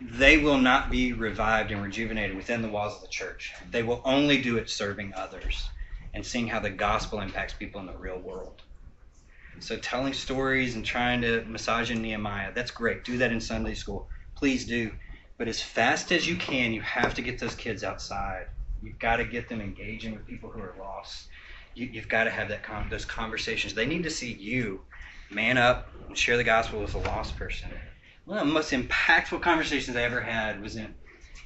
they will not be revived and rejuvenated within the walls of the church. They will only do it serving others and seeing how the gospel impacts people in the real world. So telling stories and trying to massage in Nehemiah, that's great. Do that in Sunday school. Please do. But as fast as you can, you have to get those kids outside. You've got to get them engaging with people who are lost. You, have got to have that con- those conversations. They need to see you man up and share the gospel with a lost person. One of the most impactful conversations I ever had was in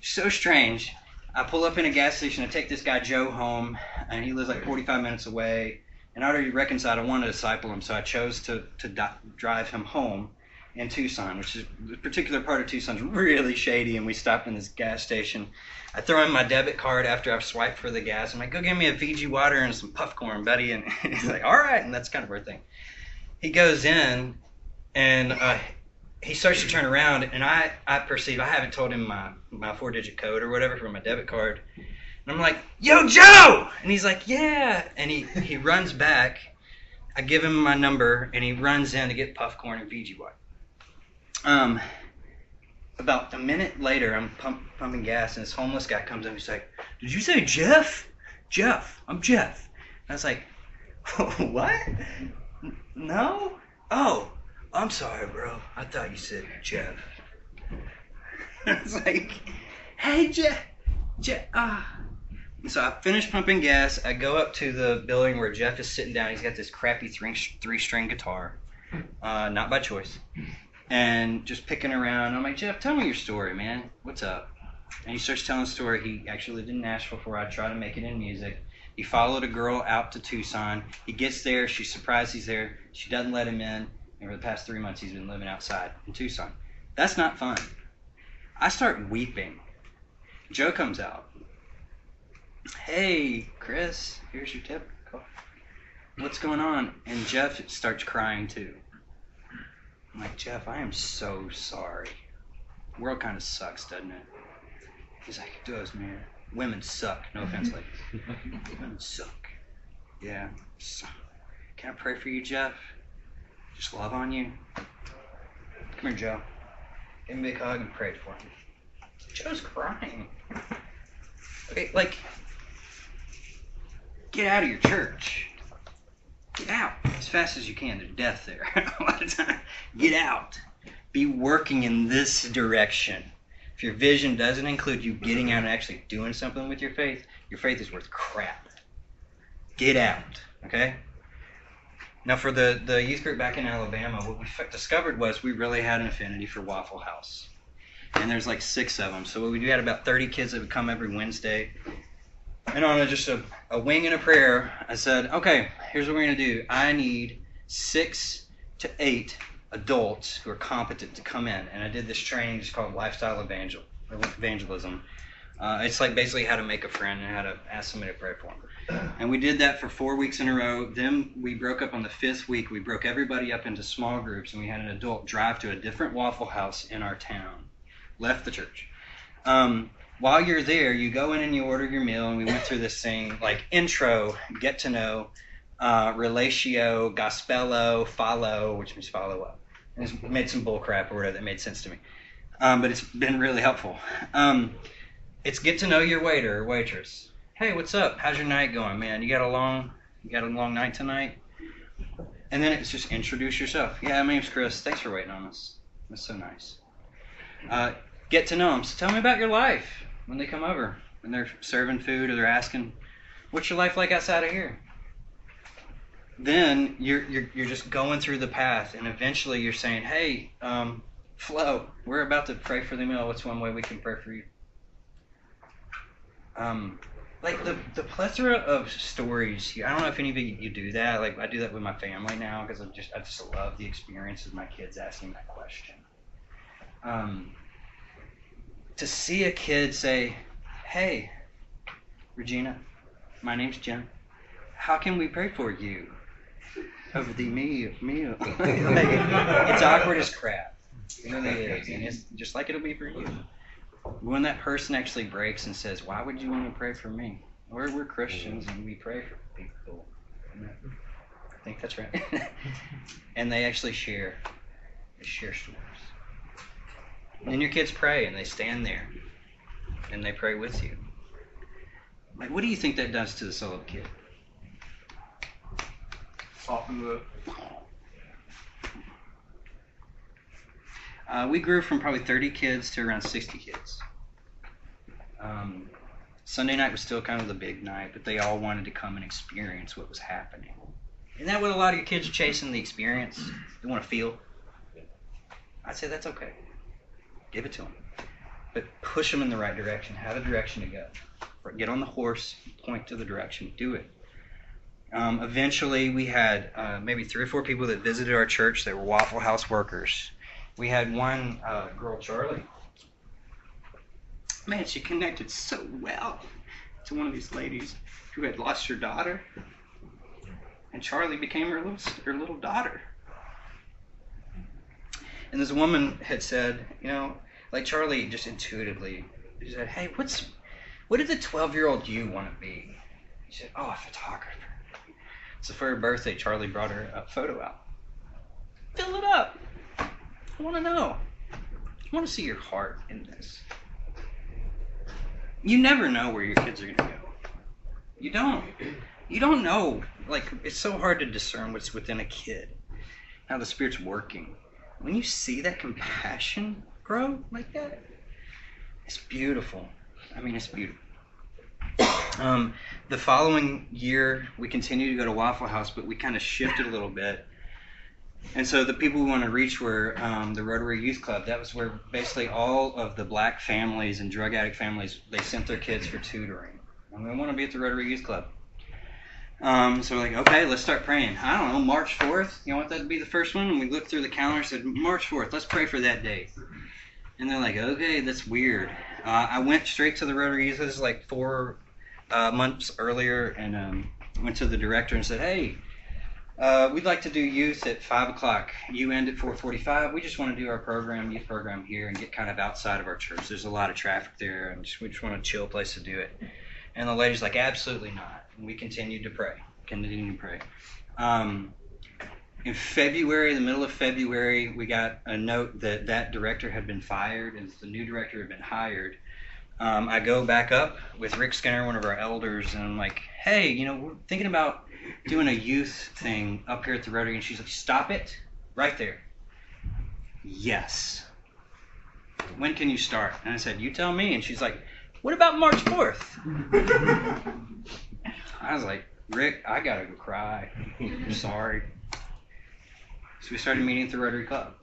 so strange. I pull up in a gas station. I take this guy Joe home, and he lives like 45 minutes away. And I already reconciled. I wanted to disciple him, so I chose to to di- drive him home in Tucson, which is the particular part of Tucson's really shady. And we stopped in this gas station. I throw in my debit card after I've swiped for the gas. I'm like, go get me a Fiji water and some puffcorn, buddy. And he's like, all right. And that's kind of our thing. He goes in, and uh, he starts to turn around, and I, I perceive I haven't told him my, my four digit code or whatever for my debit card. And I'm like, Yo, Joe! And he's like, Yeah. And he, he runs back. I give him my number, and he runs in to get puffcorn and Fiji water. Um, about a minute later, I'm pump, pumping gas, and this homeless guy comes in. He's like, Did you say Jeff? Jeff, I'm Jeff. And I was like, What? No? Oh, I'm sorry, bro. I thought you said Jeff. it's like, hey, Jeff. Jeff. Ah. So I finish pumping gas. I go up to the building where Jeff is sitting down. He's got this crappy three, three string guitar, uh, not by choice, and just picking around. I'm like, Jeff, tell me your story, man. What's up? And he starts telling a story. He actually lived in Nashville before I tried to make it in music. He followed a girl out to Tucson. He gets there. She's surprised he's there. She doesn't let him in. And for the past three months, he's been living outside in Tucson. That's not fun. I start weeping. Joe comes out. Hey, Chris, here's your tip. What's going on? And Jeff starts crying too. I'm like, Jeff, I am so sorry. The world kind of sucks, doesn't it? He's like, it does, man. Women suck. No offense, ladies. Women suck. Yeah. Can I pray for you, Jeff? Just love on you. Come here, Joe. Give me a big hug and pray for him. Joe's crying. Okay, like, get out of your church. Get out as fast as you can. There's death there. a lot of time. Get out. Be working in this direction. If your vision doesn't include you getting out and actually doing something with your faith, your faith is worth crap. Get out, okay? Now, for the, the youth group back in Alabama, what we discovered was we really had an affinity for Waffle House. And there's like six of them. So we had about 30 kids that would come every Wednesday. And on a, just a, a wing and a prayer, I said, okay, here's what we're going to do. I need six to eight adults who are competent to come in. And I did this training just called Lifestyle Evangel- Evangelism. Uh, it's like basically how to make a friend and how to ask somebody to pray for them. And we did that for four weeks in a row. Then we broke up on the fifth week. We broke everybody up into small groups, and we had an adult drive to a different Waffle House in our town. Left the church. Um, while you're there, you go in and you order your meal, and we went through this thing like intro, get to know, uh, relatio, gospelo, follow, which means follow up. And it's made some bull crap or whatever that made sense to me. Um, but it's been really helpful. Um, it's get to know your waiter or waitress. Hey, what's up? How's your night going, man? You got a long, you got a long night tonight? And then it's just introduce yourself. Yeah, my name's Chris. Thanks for waiting on us. That's so nice. Uh, get to know them. So tell me about your life when they come over, when they're serving food or they're asking, "What's your life like outside of here?" Then you're you're you're just going through the path, and eventually you're saying, "Hey, um, Flo, we're about to pray for the meal. What's one way we can pray for you?" Um, like the the plethora of stories. I don't know if any of you, you do that. Like I do that with my family now because I just I just love the experience of my kids asking that question. Um, to see a kid say, "Hey, Regina, my name's Jim. how can we pray for you? Over the meal, meal. like, it's awkward as crap. It really is, and it's just like it'll be for you. When that person actually breaks and says, "Why would you want to pray for me?" We're we're Christians and we pray for people. I think that's right. and they actually share, they share stories. And your kids pray and they stand there and they pray with you. Like, what do you think that does to the soul of a kid? Soften the. Uh, we grew from probably 30 kids to around 60 kids. Um, Sunday night was still kind of the big night, but they all wanted to come and experience what was happening. Isn't that what a lot of your kids are chasing? The experience? They want to feel? I'd say that's okay. Give it to them. But push them in the right direction. Have a direction to go. Get on the horse, point to the direction, do it. Um, eventually, we had uh, maybe three or four people that visited our church that were Waffle House workers. We had one uh, girl, Charlie. Man, she connected so well to one of these ladies who had lost her daughter, and Charlie became her little her little daughter. And this woman had said, you know, like Charlie just intuitively she said, "Hey, what's what did the 12 year old you want to be?" She said, "Oh, a photographer." So for her birthday, Charlie brought her a photo out. Fill it up. I want to know. I want to see your heart in this. You never know where your kids are going to go. You don't. You don't know. Like, it's so hard to discern what's within a kid, how the Spirit's working. When you see that compassion grow like that, it's beautiful. I mean, it's beautiful. Um, the following year, we continued to go to Waffle House, but we kind of shifted a little bit. And so the people we want to reach were um, the Rotary Youth Club. That was where basically all of the black families and drug addict families they sent their kids for tutoring. And we want to be at the Rotary Youth Club. Um, so we're like, okay, let's start praying. I don't know, March 4th. You want that to be the first one? And we looked through the calendar and said, March 4th, let's pray for that day. And they're like, okay, that's weird. Uh, I went straight to the Rotary Youth. Is like four uh, months earlier, and um, went to the director and said, "Hey, uh, we'd like to do youth at five o'clock. You end at four forty-five. We just want to do our program, youth program here, and get kind of outside of our church. There's a lot of traffic there, and just, we just want a chill place to do it." And the lady's like, "Absolutely not." And we continued to pray, continued to pray. Um, in February, the middle of February, we got a note that that director had been fired and the new director had been hired um, I go back up with Rick Skinner, one of our elders, and I'm like, hey, you know, we're thinking about doing a youth thing up here at the Rotary. And she's like, stop it right there. Yes. When can you start? And I said, you tell me. And she's like, what about March 4th? I was like, Rick, I gotta go cry. I'm sorry. So we started meeting at the Rotary Club.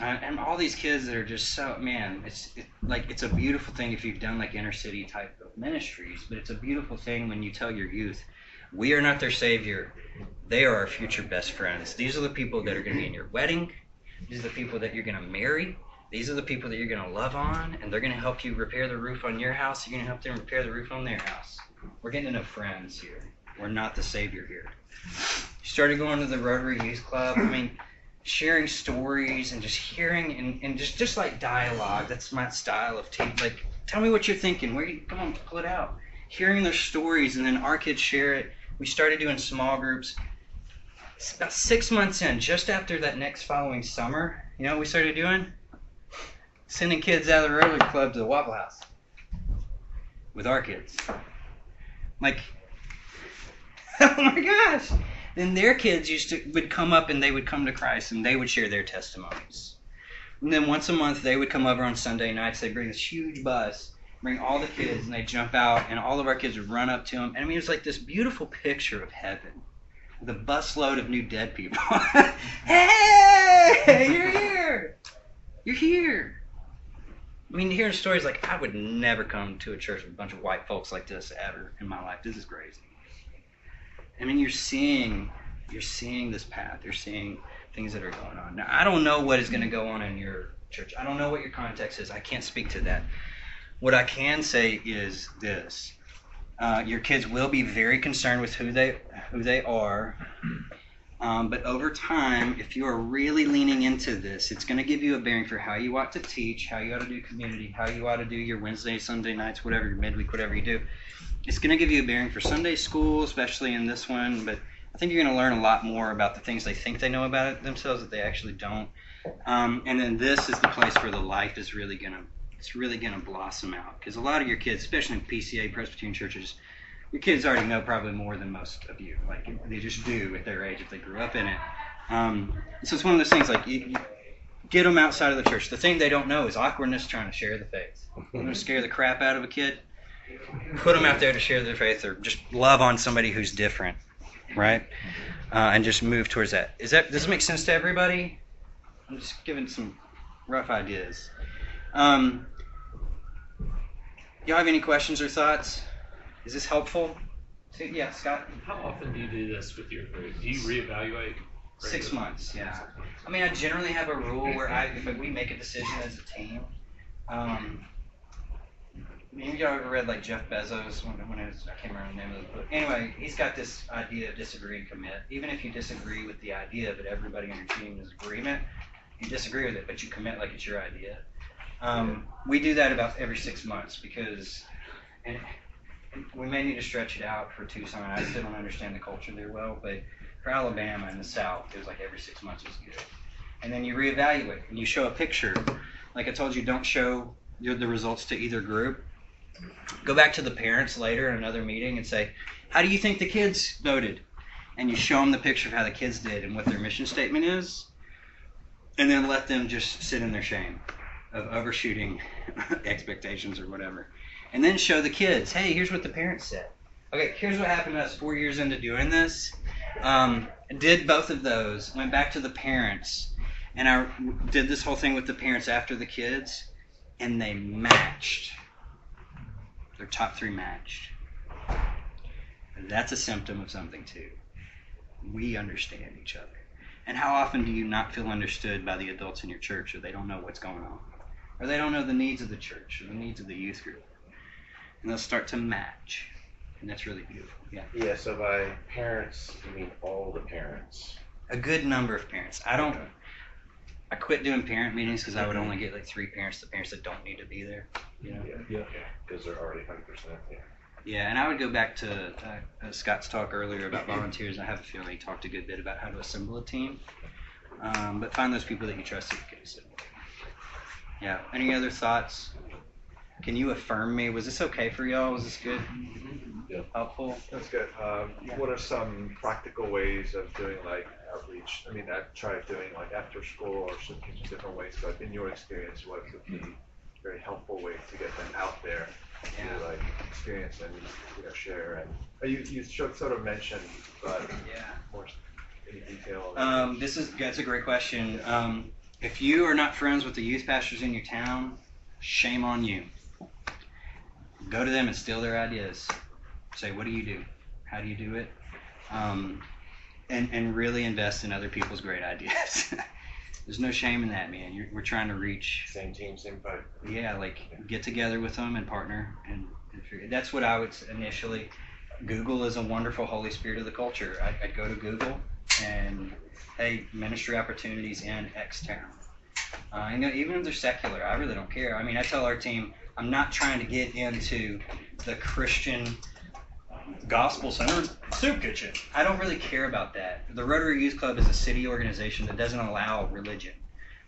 Uh, and all these kids that are just so man it's it, like it's a beautiful thing if you've done like inner city type of ministries but it's a beautiful thing when you tell your youth we are not their savior they are our future best friends these are the people that are going to be in your wedding these are the people that you're going to marry these are the people that you're going to love on and they're going to help you repair the roof on your house you're going to help them repair the roof on their house we're getting to know friends here we're not the savior here started going to the rotary youth club i mean sharing stories and just hearing and, and just just like dialogue. That's my style of tape. Like, tell me what you're thinking. Where you come on, pull it out. Hearing their stories and then our kids share it. We started doing small groups. It's about six months in, just after that next following summer, you know what we started doing? Sending kids out of the Rotary Club to the Waffle House with our kids. Like, oh my gosh! then their kids used to would come up and they would come to Christ and they would share their testimonies. And then once a month they would come over on Sunday nights. They'd bring this huge bus, bring all the kids, and they'd jump out, and all of our kids run up to them. And I mean, it was like this beautiful picture of heaven. The busload of new dead people. hey, you're here. You're here. I mean, hearing stories like I would never come to a church with a bunch of white folks like this ever in my life. This is crazy. I mean, you're seeing, you're seeing this path. You're seeing things that are going on. Now, I don't know what is going to go on in your church. I don't know what your context is. I can't speak to that. What I can say is this: Uh, your kids will be very concerned with who they who they are. Um, but over time, if you are really leaning into this, it's going to give you a bearing for how you ought to teach, how you ought to do community, how you ought to do your Wednesday, Sunday nights, whatever, your midweek, whatever you do. It's going to give you a bearing for Sunday school, especially in this one. But I think you're going to learn a lot more about the things they think they know about it themselves that they actually don't. Um, and then this is the place where the life is really going to it's really going to blossom out because a lot of your kids, especially in PCA Presbyterian churches, your kids already know probably more than most of you. Like they just do at their age if they grew up in it. Um, so it's one of those things like you, you get them outside of the church. The thing they don't know is awkwardness trying to share the faith. Want to scare the crap out of a kid? Put them out there to share their faith or just love on somebody who's different, right? Uh, and just move towards that. Is that does it make sense to everybody? I'm just giving some rough ideas. Um, y'all have any questions or thoughts? Is this helpful? So, yeah, Scott. How often do you do this with your group? Do you reevaluate? Six months, yeah. I mean, I generally have a rule where I, if we make a decision as a team, um, maybe y'all ever read like Jeff Bezos when, when it was, I can't remember the name of the book. Anyway, he's got this idea of disagree and commit. Even if you disagree with the idea, but everybody on your team is agreement, you disagree with it, but you commit like it's your idea. Um, we do that about every six months because, and we may need to stretch it out for Tucson. I still don't understand the culture there well, but for Alabama in the South, it was like every six months was good. And then you reevaluate and you show a picture. Like I told you, don't show the results to either group. Go back to the parents later in another meeting and say, "How do you think the kids voted?" And you show them the picture of how the kids did and what their mission statement is, and then let them just sit in their shame of overshooting expectations or whatever. And then show the kids, hey, here's what the parents said. Okay, here's what happened to us four years into doing this. Um, did both of those, went back to the parents, and I did this whole thing with the parents after the kids, and they matched. Their top three matched. That's a symptom of something too. We understand each other. And how often do you not feel understood by the adults in your church, or they don't know what's going on, or they don't know the needs of the church, or the needs of the youth group, and they'll start to match, and that's really beautiful. Yeah. Yeah. So by parents, you mean all the parents. A good number of parents. I don't. I quit doing parent meetings because I would only get like three parents, the parents that don't need to be there. You know. Yeah. Because they're already hundred percent. Yeah. Yeah, and I would go back to uh, uh, Scott's talk earlier about volunteers. I have a feeling he talked a good bit about how to assemble a team. Um, but find those people that you trust that you can assemble. Yeah. Any other thoughts? Can you affirm me? Was this okay for y'all? Was this good? Yeah. Helpful? That's good. Um, what are some practical ways of doing like outreach? I mean, I've tried doing like after school or some different ways, but in your experience, what would be a very helpful way to get them out there Yeah. to like experience and you know share and uh, you you sort of mentioned, but Yeah. more any detail? Um, this is that's a great question. Um, if you are not friends with the youth pastors in your town, shame on you. Go to them and steal their ideas. Say, what do you do? How do you do it? Um, and and really invest in other people's great ideas. There's no shame in that, man. You're, we're trying to reach. Same team, same fight. Yeah, like get together with them and partner, and, and figure, that's what I would initially. Google is a wonderful Holy Spirit of the culture. I'd, I'd go to Google and hey, ministry opportunities in X town. Uh, you know, even if they're secular, I really don't care. I mean, I tell our team, I'm not trying to get into the Christian gospel centered soup kitchen. I don't really care about that. The Rotary Youth Club is a city organization that doesn't allow religion,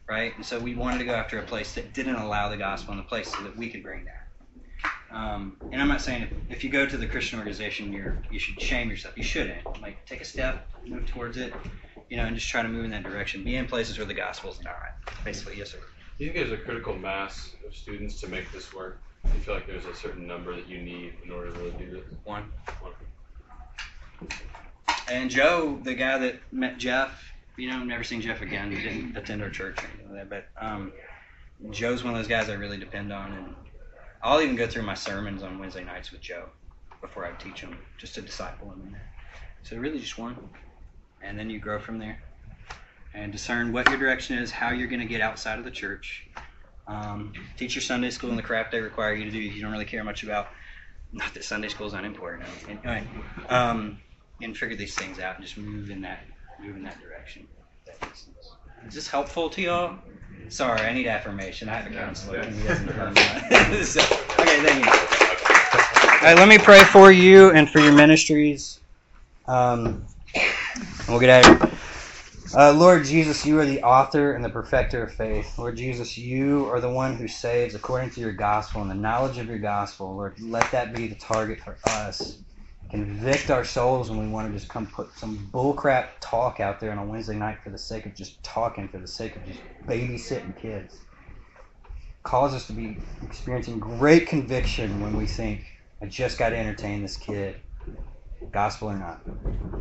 right? And so we wanted to go after a place that didn't allow the gospel in the place so that we could bring that. Um, and I'm not saying if, if you go to the Christian organization, you're you should shame yourself. You shouldn't. Like take a step, move towards it, you know, and just try to move in that direction. Be in places where the gospel's not. Basically, yes, sir. Do you think there's a critical mass of students to make this work? Do you feel like there's a certain number that you need in order to really do this? One. One. And Joe, the guy that met Jeff, you know, never seen Jeff again. He didn't attend our church or anything like that. But um, Joe's one of those guys I really depend on, and I'll even go through my sermons on Wednesday nights with Joe before I teach them, just to disciple him in there. So really, just one, and then you grow from there, and discern what your direction is, how you're going to get outside of the church. Um, teach your Sunday school and the crap they require you to do. You don't really care much about not that Sunday school is unimportant. Anyway, um, and figure these things out and just move in that move in that direction. Is this helpful to y'all? Sorry, I need affirmation. I have a counselor and he doesn't affirm that. so, okay, thank you. All right, let me pray for you and for your ministries. Um, we'll get out of here. Uh, Lord Jesus, you are the author and the perfecter of faith. Lord Jesus, you are the one who saves according to your gospel and the knowledge of your gospel. Lord, let that be the target for us. Convict our souls when we want to just come put some bullcrap talk out there on a Wednesday night for the sake of just talking, for the sake of just babysitting kids. Cause us to be experiencing great conviction when we think, I just got to entertain this kid, gospel or not.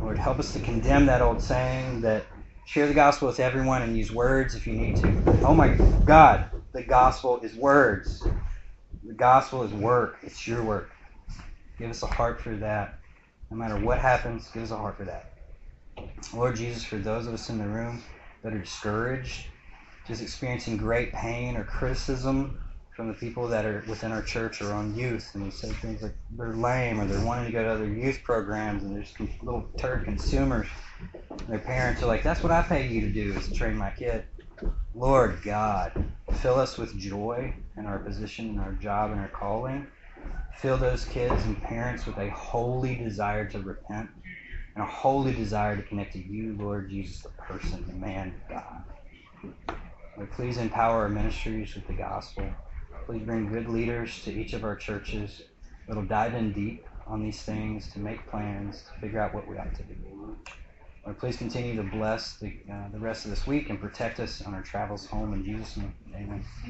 Lord, help us to condemn that old saying that share the gospel with everyone and use words if you need to. Oh my God, the gospel is words. The gospel is work. It's your work. Give us a heart for that. No matter what happens, give us a heart for that. Lord Jesus, for those of us in the room that are discouraged, just experiencing great pain or criticism from the people that are within our church or on youth, and we say things like they're lame or they're wanting to go to other youth programs and they're just little turd consumers. And their parents are like, "That's what I pay you to do is to train my kid." Lord God, fill us with joy in our position, in our job, and our calling. Fill those kids and parents with a holy desire to repent and a holy desire to connect to you, Lord Jesus, the person, the man, God. Lord, please empower our ministries with the gospel. Please bring good leaders to each of our churches that'll dive in deep on these things to make plans to figure out what we ought to do. Lord, please continue to bless the, uh, the rest of this week and protect us on our travels home in Jesus' name. Amen.